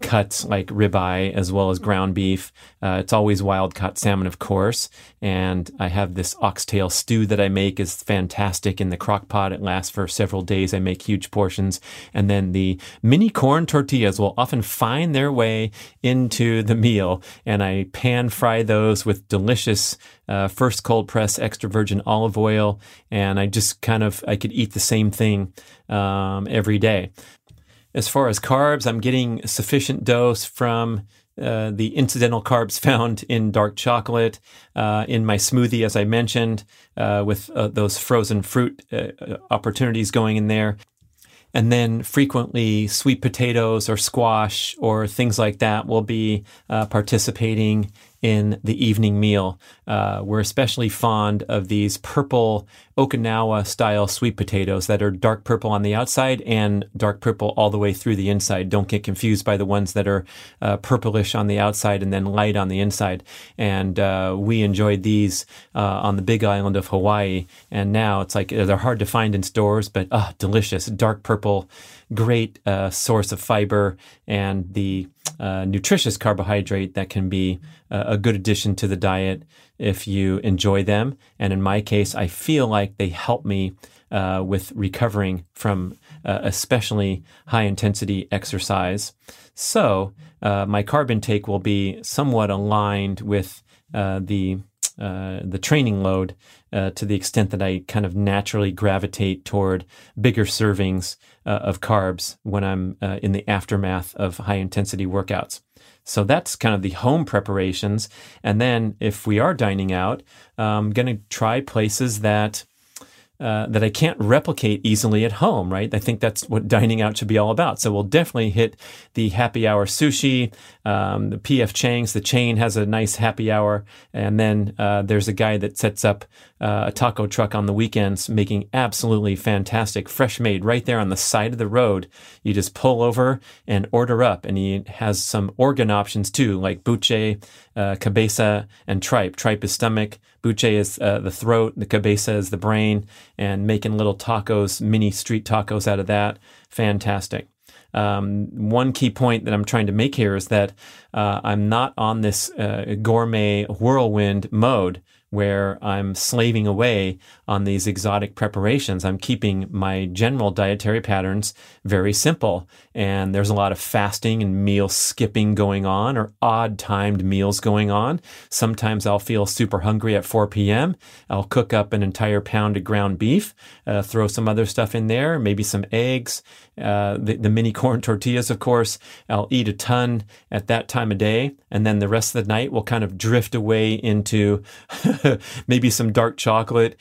cuts like ribeye as well as ground beef. Uh, it's always wild caught salmon, of course. And I have this oxtail stew that I make is fantastic in the crock pot. It lasts for several days. I make huge portions. And then the mini corn tortillas will often find their way into the meal. And I pan fry those with delicious uh, first cold press extra virgin olive oil. And I just kind of, I could eat the same thing um, every day. As far as carbs, I'm getting a sufficient dose from uh, the incidental carbs found in dark chocolate, uh, in my smoothie, as I mentioned, uh, with uh, those frozen fruit uh, opportunities going in there. And then frequently sweet potatoes or squash or things like that will be uh, participating in the evening meal. we're especially fond of these purple Okinawa style sweet potatoes that are dark purple on the outside and dark purple all the way through the inside. Don't get confused by the ones that are uh, purplish on the outside and then light on the inside. And uh, we enjoyed these uh, on the big island of Hawaii. And now it's like they're hard to find in stores, but ah, delicious, dark purple, great uh, source of fiber and the uh, nutritious carbohydrate that can be a good addition to the diet if you enjoy them. And in my case, I feel like they help me uh, with recovering from uh, especially high intensity exercise. So uh, my carb intake will be somewhat aligned with uh, the uh, the training load uh, to the extent that I kind of naturally gravitate toward bigger servings of carbs when I'm in the aftermath of high intensity workouts. So that's kind of the home preparations. And then if we are dining out, I'm going to try places that uh, that I can't replicate easily at home, right? I think that's what dining out should be all about. So we'll definitely hit the happy hour sushi. Um, the PF Chang's, the chain has a nice happy hour. And then uh, there's a guy that sets up uh, a taco truck on the weekends making absolutely fantastic, fresh made right there on the side of the road. You just pull over and order up. And he has some organ options too, like buche, uh, cabeza, and tripe. Tripe is stomach. Buche is uh, the throat, the cabeza is the brain, and making little tacos, mini street tacos out of that. Fantastic. Um, one key point that I'm trying to make here is that uh, I'm not on this uh, gourmet whirlwind mode where I'm slaving away on these exotic preparations. I'm keeping my general dietary patterns very simple. And there's a lot of fasting and meal skipping going on or odd timed meals going on. Sometimes I'll feel super hungry at 4 p.m. I'll cook up an entire pound of ground beef, uh, throw some other stuff in there, maybe some eggs, uh, the, the mini corn tortillas, of course. I'll eat a ton at that time of day. And then the rest of the night will kind of drift away into maybe some dark chocolate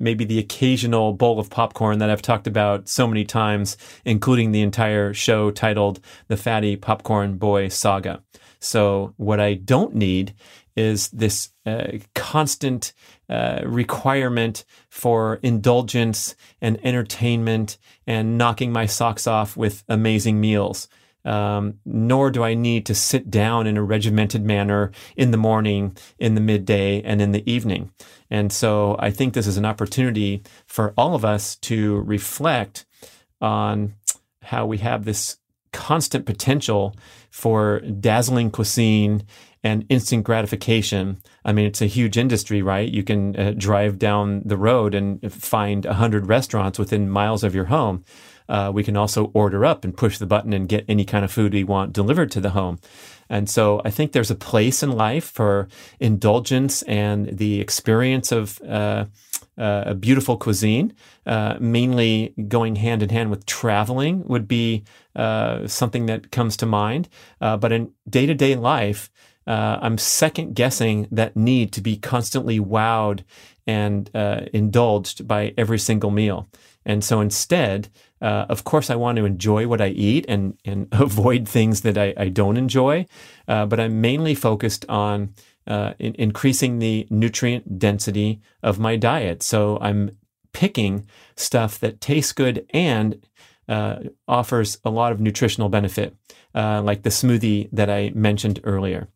maybe the occasional bowl of popcorn that I've talked about so many times, including the entire show titled The Fatty Popcorn Boy Saga. So, what I don't need is this uh, constant uh, requirement for indulgence and entertainment and knocking my socks off with amazing meals. Um, nor do I need to sit down in a regimented manner in the morning, in the midday, and in the evening. And so I think this is an opportunity for all of us to reflect on how we have this constant potential for dazzling cuisine and instant gratification. I mean, it's a huge industry, right? You can uh, drive down the road and find 100 restaurants within miles of your home. Uh, we can also order up and push the button and get any kind of food we want delivered to the home. And so I think there's a place in life for indulgence and the experience of uh, uh, a beautiful cuisine, uh, mainly going hand in hand with traveling would be uh, something that comes to mind. Uh, but in day to day life, I'm second guessing that need to be constantly wowed and indulged by every single meal. And so instead, uh, of course, I want to enjoy what I eat and, and avoid things that I, I don't enjoy. Uh, but I'm mainly focused on uh, in, increasing the nutrient density of my diet. So I'm picking stuff that tastes good and uh, offers a lot of nutritional benefit, uh, like the smoothie that I mentioned earlier.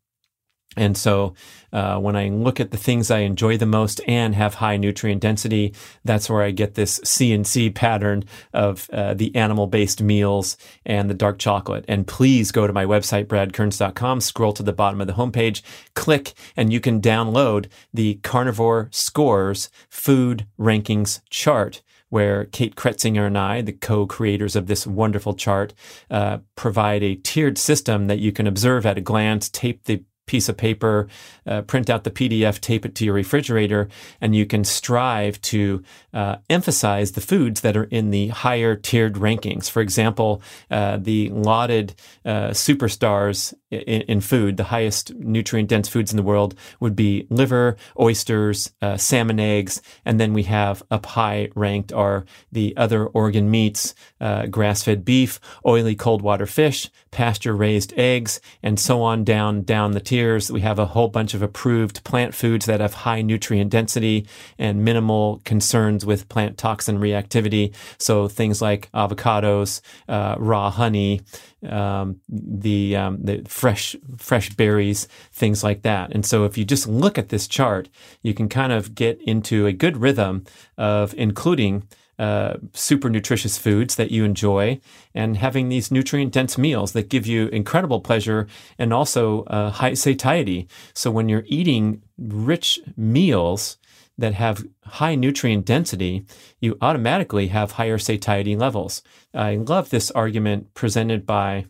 And so uh, when I look at the things I enjoy the most and have high nutrient density, that's where I get this C&C pattern of uh, the animal based meals and the dark chocolate. And please go to my website, bradkearns.com, scroll to the bottom of the homepage, click, and you can download the Carnivore Scores Food Rankings Chart where Kate Kretzinger and I, the co-creators of this wonderful chart, uh, provide a tiered system that you can observe at a glance, tape the piece of paper, uh, print out the PDF, tape it to your refrigerator, and you can strive to uh, emphasize the foods that are in the higher tiered rankings. For example, uh, the lauded uh, superstars in, in, food, the highest nutrient dense foods in the world would be liver, oysters, uh, salmon eggs, and then we have up high ranked are the other organ meats, uh, grass fed beef, oily cold water fish, pasture raised eggs, and so on down down the tier that we have a whole bunch of approved plant foods that have high nutrient density and minimal concerns with plant toxin reactivity. So things like avocados, uh, raw honey, um, the um, the fresh fresh berries, things like that. And so, if you just look at this chart, you can kind of get into a good rhythm of including uh, super nutritious foods that you enjoy and having these nutrient dense meals that give you incredible pleasure and also uh, high satiety. So when you're eating rich meals that have high nutrient density, you automatically have higher satiety levels. I love this argument presented by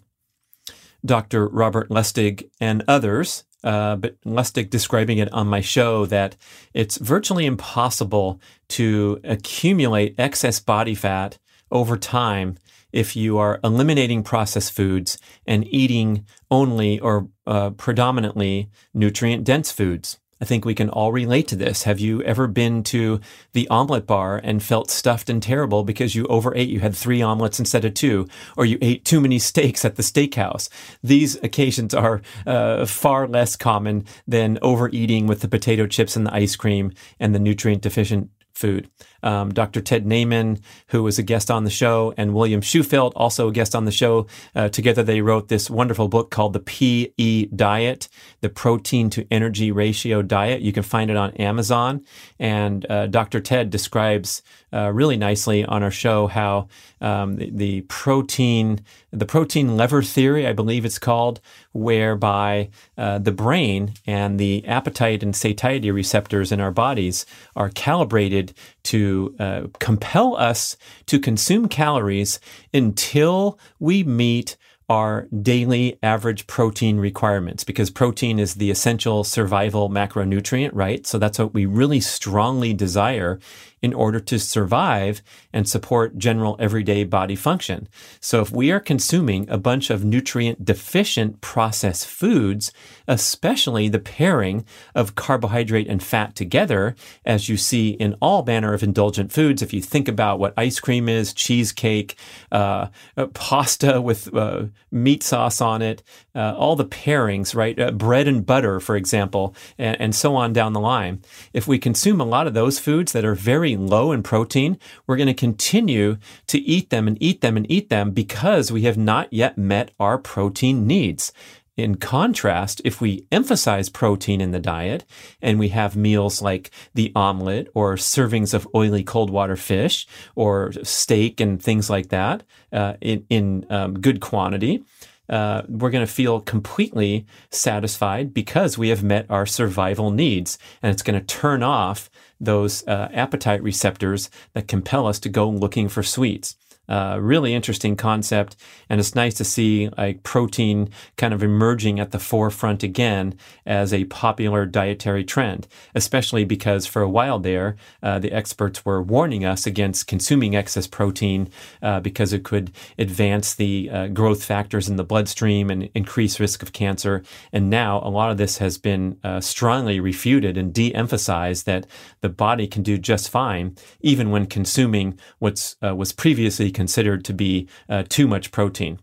Dr. Robert Lustig and others uh, but Lustig describing it on my show that it's virtually impossible to accumulate excess body fat over time if you are eliminating processed foods and eating only or uh, predominantly nutrient dense foods. I think we can all relate to this. Have you ever been to the omelet bar and felt stuffed and terrible because you overate? You had three omelets instead of two, or you ate too many steaks at the steakhouse. These occasions are uh, far less common than overeating with the potato chips and the ice cream and the nutrient deficient food. Um, Dr. Ted Naiman, who was a guest on the show, and William Shewfelt, also a guest on the show. Uh, together, they wrote this wonderful book called The PE Diet, the Protein to Energy Ratio Diet. You can find it on Amazon. And uh, Dr. Ted describes uh, really nicely on our show how um, the, the, protein, the protein lever theory, I believe it's called, whereby uh, the brain and the appetite and satiety receptors in our bodies are calibrated to uh, compel us to consume calories until we meet our daily average protein requirements because protein is the essential survival macronutrient, right? So that's what we really strongly desire in order to survive and support general everyday body function. So if we are consuming a bunch of nutrient deficient processed foods, especially the pairing of carbohydrate and fat together, as you see in all manner of indulgent foods, if you think about what ice cream is, cheesecake, uh, uh pasta with uh, meat sauce on it, uh, all the pairings, right? Uh, bread and butter, for example, and, and so on down the line. If we consume a lot of those foods that are very very low in protein, we're going to continue to eat them and eat them and eat them because we have not yet met our protein needs. In contrast, if we emphasize protein in the diet and we have meals like the omelet or servings of oily cold water fish or steak and things like that uh, in, in um, good quantity, uh, we're going to feel completely satisfied because we have met our survival needs. And it's going to turn off those uh, appetite receptors that compel us to go looking for sweets. Uh, really interesting concept, and it's nice to see like protein kind of emerging at the forefront again as a popular dietary trend. Especially because for a while there, uh, the experts were warning us against consuming excess protein uh, because it could advance the uh, growth factors in the bloodstream and increase risk of cancer. And now a lot of this has been uh, strongly refuted and de-emphasized that the body can do just fine even when consuming what's uh, was previously considered to be uh, too much protein.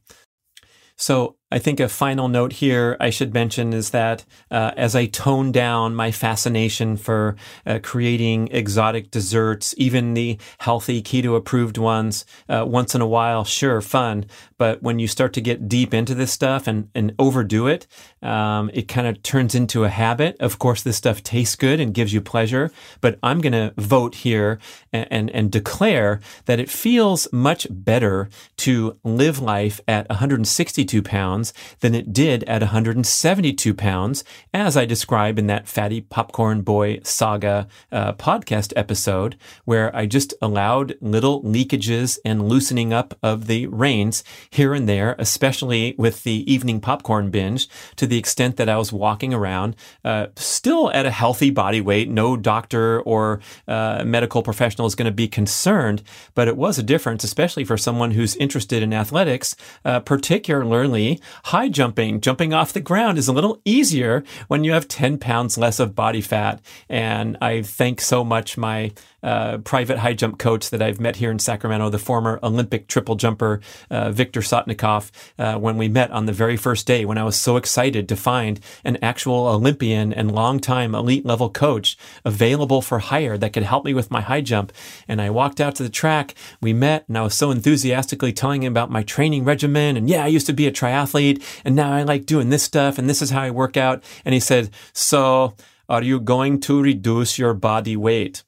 So I think a final note here I should mention is that uh, as I tone down my fascination for uh, creating exotic desserts, even the healthy keto approved ones, uh, once in a while, sure, fun. But when you start to get deep into this stuff and, and overdo it, um, it kind of turns into a habit. Of course, this stuff tastes good and gives you pleasure, but I'm going to vote here and, and, and declare that it feels much better to live life at 162 pounds than it did at 172 pounds, as I describe in that Fatty Popcorn Boy Saga uh, podcast episode, where I just allowed little leakages and loosening up of the reins here and there, especially with the evening popcorn binge, to the extent that I was walking around uh, still at a healthy body weight. No doctor or uh, medical professional is going to be concerned, but it was a difference, especially for someone who's interested in athletics, uh, particularly high jumping, jumping off the ground is a little easier when you have 10 pounds less of body fat. And I thank so much my uh, private high jump coach that I've met here in Sacramento, the former Olympic triple jumper, uh, Victor Sotnikov, uh, when we met on the very first day when I was so excited to find an actual Olympian and longtime elite level coach available for hire that could help me with my high jump. And I walked out to the track, we met, and I was so enthusiastically telling him about my training regimen. And yeah, I used to be a triathlete, and now I like doing this stuff, and this is how I work out. And he said, So, are you going to reduce your body weight?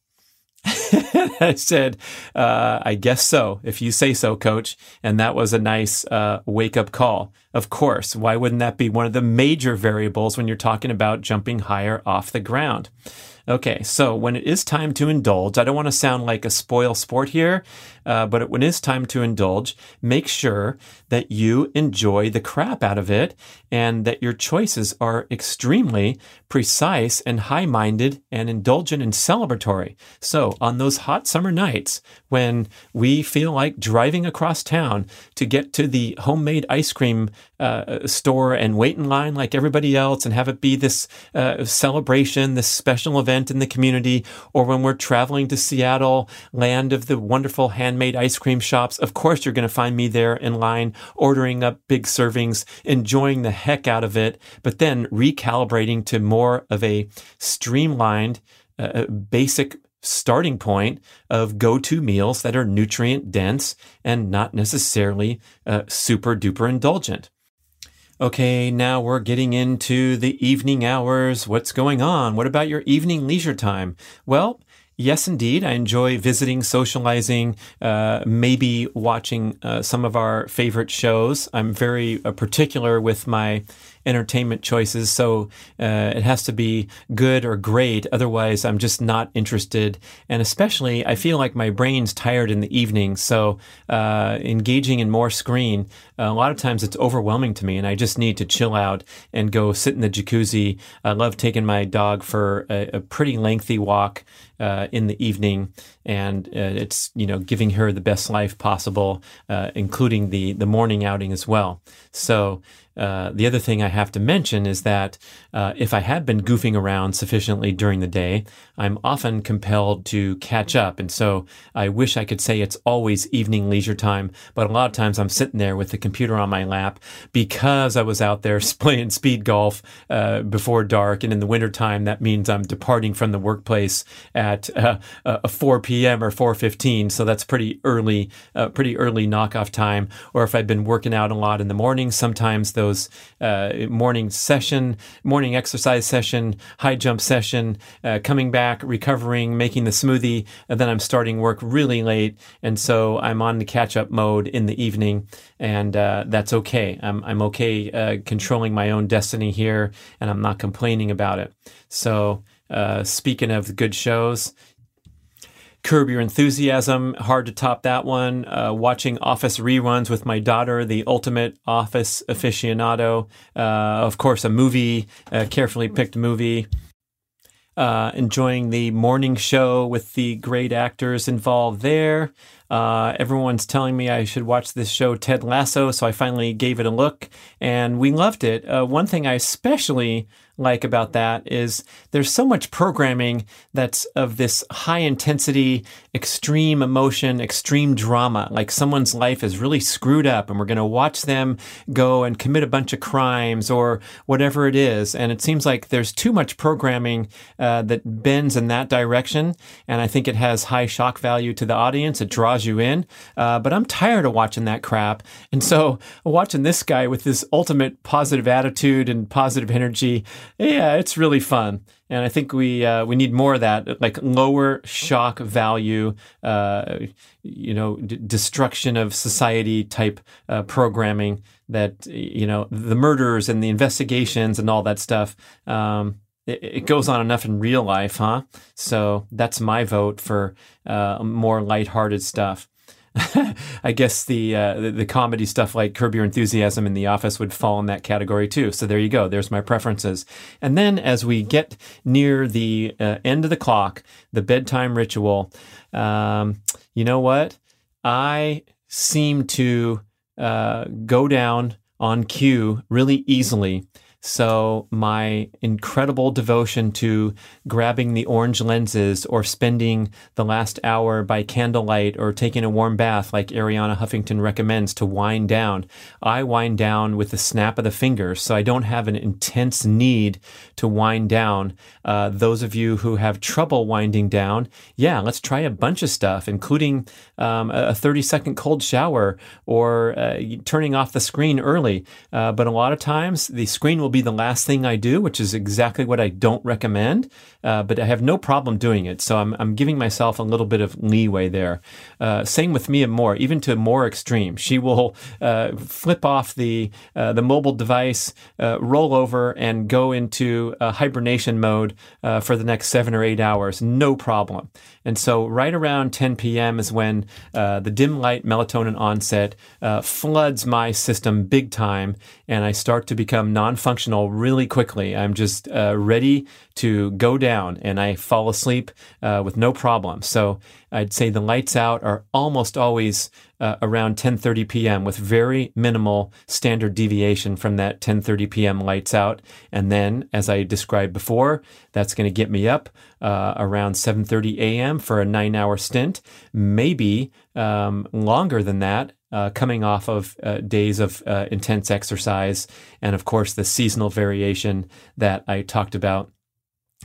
I said, uh, I guess so, if you say so, coach. And that was a nice uh, wake up call. Of course, why wouldn't that be one of the major variables when you're talking about jumping higher off the ground? Okay, so when it is time to indulge, I don't want to sound like a spoil sport here, uh, but when it is time to indulge, make sure that you enjoy the crap out of it and that your choices are extremely precise and high minded and indulgent and celebratory. So, on those hot summer nights when we feel like driving across town to get to the homemade ice cream uh, store and wait in line like everybody else and have it be this uh, celebration, this special event in the community, or when we're traveling to Seattle, land of the wonderful handmade ice cream shops, of course you're going to find me there in line, ordering up big servings, enjoying the heck out of it, but then recalibrating to more of a streamlined, uh, uh basic starting point of go to meals that are nutrient dense and not necessarily uh, super duper indulgent. Okay, now we're getting into the evening hours. What's going on? What about your evening leisure time? Well, Yes, indeed. I enjoy visiting, socializing, uh, maybe watching uh, some of our favorite shows. I'm very uh, particular with my entertainment choices. So uh, it has to be good or great. Otherwise, I'm just not interested. And especially, I feel like my brain's tired in the evening. So uh, engaging in more screen, a lot of times it's overwhelming to me, and I just need to chill out and go sit in the jacuzzi. I love taking my dog for a, a pretty lengthy walk. Uh, in the evening, and uh, it's you know giving her the best life possible, uh, including the the morning outing as well. So uh, the other thing I have to mention is that uh, if I have been goofing around sufficiently during the day, I'm often compelled to catch up. And so I wish I could say it's always evening leisure time, but a lot of times I'm sitting there with the computer on my lap because I was out there playing speed golf uh, before dark. And in the wintertime, that means I'm departing from the workplace at uh, 4 p.m. or 4.15. So that's pretty early, uh, pretty early knockoff time. Or if I've been working out a lot in the morning, sometimes those those uh, morning session, morning exercise session, high jump session, uh, coming back, recovering, making the smoothie, and then I'm starting work really late, and so I'm on the catch up mode in the evening, and uh, that's okay. I'm I'm okay controlling my own destiny here, and I'm not complaining about it. So. Uh, speaking of good shows, Curb Your Enthusiasm, hard to top that one. Uh, watching Office reruns with my daughter, the ultimate Office aficionado. Uh, of course, a movie, a carefully picked movie. Uh, enjoying the morning show with the great actors involved there. Uh, everyone's telling me I should watch this show, Ted Lasso, so I finally gave it a look and we loved it. Uh, one thing I especially like about that is there's so much programming that's of this high intensity, extreme emotion, extreme drama. Like someone's life is really screwed up and we're going to watch them go and commit a bunch of crimes or whatever it is. And it seems like there's too much programming uh, that bends in that direction. And I think it has high shock value to the audience. It draws you in. Uh, but I'm tired of watching that crap. And so watching this guy with this ultimate positive attitude and positive energy, yeah, it's really fun, and I think we uh, we need more of that, like lower shock value, uh, you know, d- destruction of society type uh, programming. That you know, the murders and the investigations and all that stuff. Um, it, it, goes on enough in real life, huh? So that's my vote for uh, more lighthearted stuff. I guess the, uh, the, the comedy stuff like Curb Your Enthusiasm in The Office would fall in that category too. So there you go. There's my preferences. And then as we get near the uh, end of the clock, the bedtime ritual, um, you know what? I seem to uh, go down on cue really easily So, my incredible devotion to grabbing the orange lenses or spending the last hour by candlelight or taking a warm bath, like Arianna Huffington recommends, to wind down, I wind down with the snap of the fingers. So, I don't have an intense need to wind down. Uh, those of you who have trouble winding down, yeah, let's try a bunch of stuff, including um, a 30 second cold shower or uh, turning off the screen early. Uh, but a lot of times, the screen will be the last thing I do, which is exactly what I don't recommend. Uh, but I have no problem doing it. So I'm, I'm giving myself a little bit of leeway there. Uh, same with Mia Moore, even to more extreme. She will uh, flip off the uh, the mobile device, uh, roll over, and go into hibernation mode for the next seven or eight hours, no problem. And so, right around 10 p.m. is when the dim light melatonin onset floods my system big time, and I start to become non functional really quickly. I'm just ready to go down, and I fall asleep uh, with no problem. So, I'd say the lights out are almost always uh, around 10:30 p.m. with very minimal standard deviation from that 10:30 p.m. lights out. And then, as I described before, that's going to get me up uh, around 7:30 a.m. for a nine-hour stint, maybe um, longer than that. Uh, coming off of uh, days of uh, intense exercise, and of course the seasonal variation that I talked about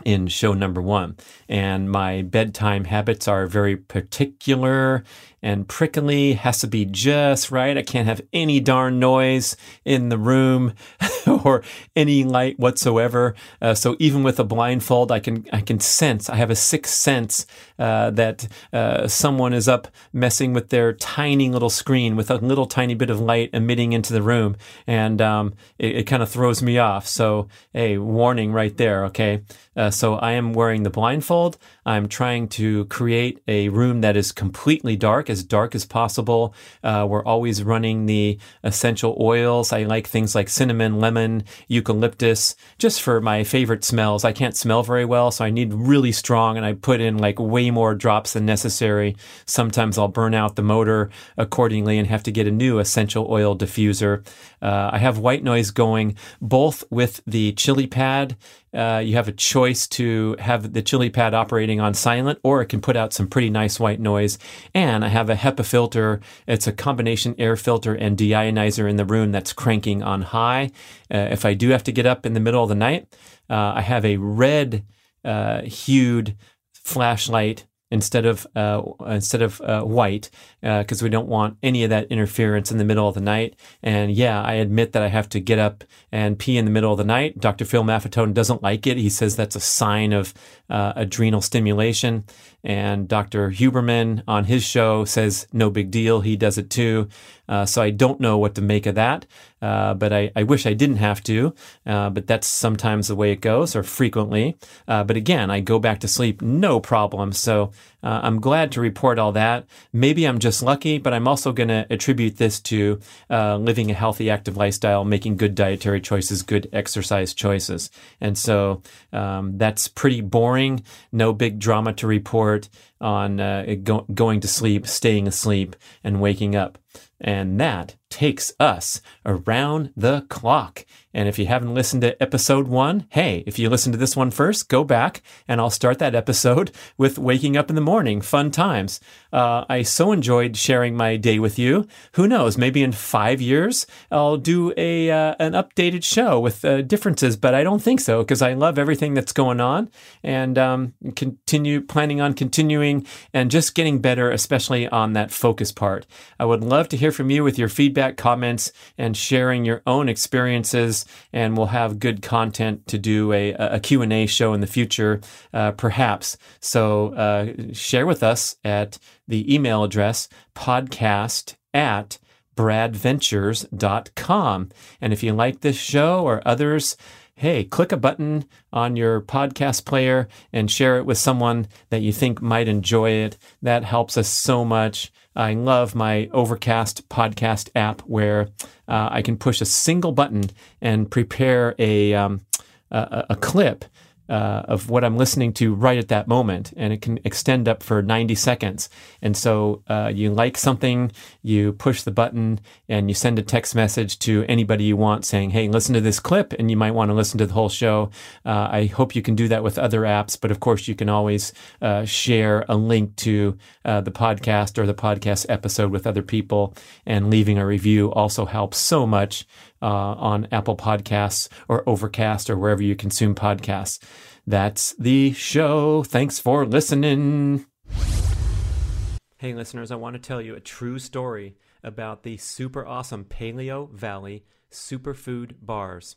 in show number one. And my bedtime habits are very particular and prickly, has to be just right. I can't have any darn noise in the room or any light whatsoever. Uh, so even with a blindfold, I can I can sense. I have a sixth sense uh, that uh, someone is up messing with their tiny little screen with a little tiny bit of light emitting into the room, and um, it, it kind of throws me off. So a warning right there. Okay. Uh, so I am wearing the blindfold. I'm trying to create a room that is completely dark, as dark as possible. Uh, we're always running the essential oils. I like things like cinnamon, lemon, eucalyptus, just for my favorite smells. I can't smell very well, so I need really strong, and I put in like way more drops than necessary. Sometimes I'll burn out the motor accordingly and have to get a new essential oil diffuser. Uh, I have white noise going both with the ChiliPad uh, you have a choice to have the ChiliPad operating on silent, or it can put out some pretty nice white noise. And I have a HEPA filter. It's a combination air filter and deionizer in the room that's cranking on high. Uh, if I do have to get up in the middle of the night, uh, I have a red uh, hued flashlight instead of uh, instead of uh, white because uh, we don't want any of that interference in the middle of the night. And yeah, I admit that I have to get up and pee in the middle of the night. Dr. Phil Maffetone doesn't like it. He says that's a sign of uh, adrenal stimulation. And Dr. Huberman on his show says no big deal. He does it too. Uh, so I don't know what to make of that. Uh, but I, I, wish I didn't have to. Uh, but that's sometimes the way it goes, or frequently. Uh, but again, I go back to sleep no problem. So uh, I'm glad to report all that. Maybe I'm just lucky, but I'm also going to attribute this to uh, living a healthy, active lifestyle, making good dietary choices, good exercise choices. And so um, that's pretty boring. No big drama to report on uh, go- going to sleep, staying asleep, and waking up. And that takes us around the clock. And if you haven't listened to episode one, hey, if you listen to this one first, go back and I'll start that episode with waking up in the morning. Fun times. Uh, I so enjoyed sharing my day with you. Who knows? Maybe in five years I'll do a uh, an updated show with uh, differences, but I don't think so because I love everything that's going on and um, continue planning on continuing and just getting better, especially on that focus part. I would love to hear from you with your feedback, comments, and sharing your own experiences. And we'll have good content to do a, a Q&A show in the future, uh, perhaps. So uh, share with us at the email address podcast at bradventures.com. And if you like this show or others, hey, click a button on your podcast player and share it with someone that you think might enjoy it. That helps us so much. I love my Overcast podcast app where uh, I can push a single button and prepare a, um, a, a clip uh, of what I'm listening to right at that moment, and it can extend up for 90 seconds. And so uh, you like something, you push the button, and you send a text message to anybody you want saying, "Hey, listen to this clip," and you might want to listen to the whole show. Uh, I hope you can do that with other apps, but of course, you can always uh, share a link to uh, the podcast or the podcast episode with other people, and leaving a review also helps so much uh, on Apple Podcasts or Overcast or wherever you consume podcasts. That's the show. Thanks for listening. Hey, listeners, I want to tell you a true story about the super awesome Paleovalley superfood bars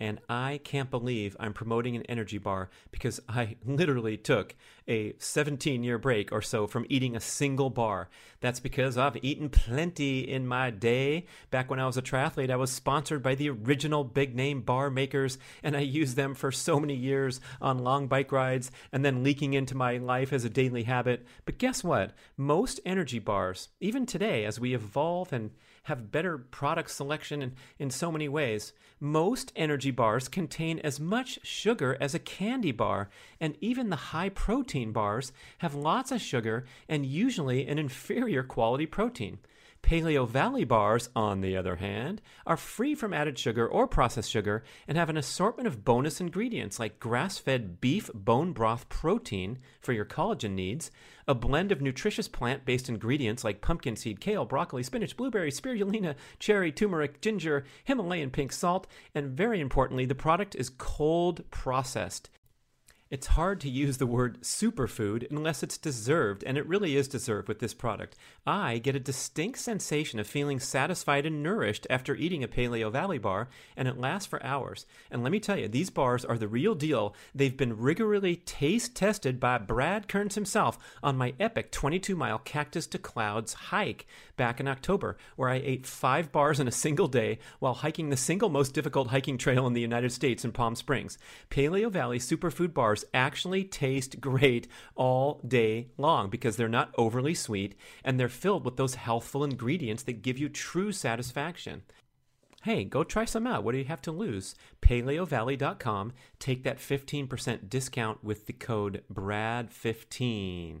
and I can't believe I'm promoting an energy bar because I literally took a 17 year break or so from eating a single bar. That's because I've eaten plenty in my day. Back when I was a triathlete, I was sponsored by the original big name bar makers, and I used them for so many years on long bike rides and then leaking into my life as a daily habit. But guess what? Most energy bars, even today, as we evolve and have better product selection in, in so many ways. Most energy bars contain as much sugar as a candy bar, and even the high protein bars have lots of sugar and usually an inferior quality protein. Paleovalley bars, on the other hand, are free from added sugar or processed sugar and have an assortment of bonus ingredients like grass fed beef bone broth protein for your collagen needs, a blend of nutritious plant based ingredients like pumpkin seed, kale, broccoli, spinach, blueberry, spirulina, cherry, turmeric, ginger, Himalayan pink salt, and very importantly, the product is cold processed. It's hard to use the word superfood unless it's deserved, and it really is deserved with this product. I get a distinct sensation of feeling satisfied and nourished after eating a Paleovalley bar, and it lasts for hours. And let me tell you, these bars are the real deal. They've been rigorously taste tested by Brad Kearns himself on my epic 22 mile Cactus to Clouds hike back in October, where I ate five bars in a single day while hiking the single most difficult hiking trail in the United States in Palm Springs. Paleovalley superfood bars actually taste great all day long because they're not overly sweet and they're filled with those healthful ingredients that give you true satisfaction. Hey, go try some out. What do you have to lose? PaleoValley.com. Take that 15% discount with the code BRAD15.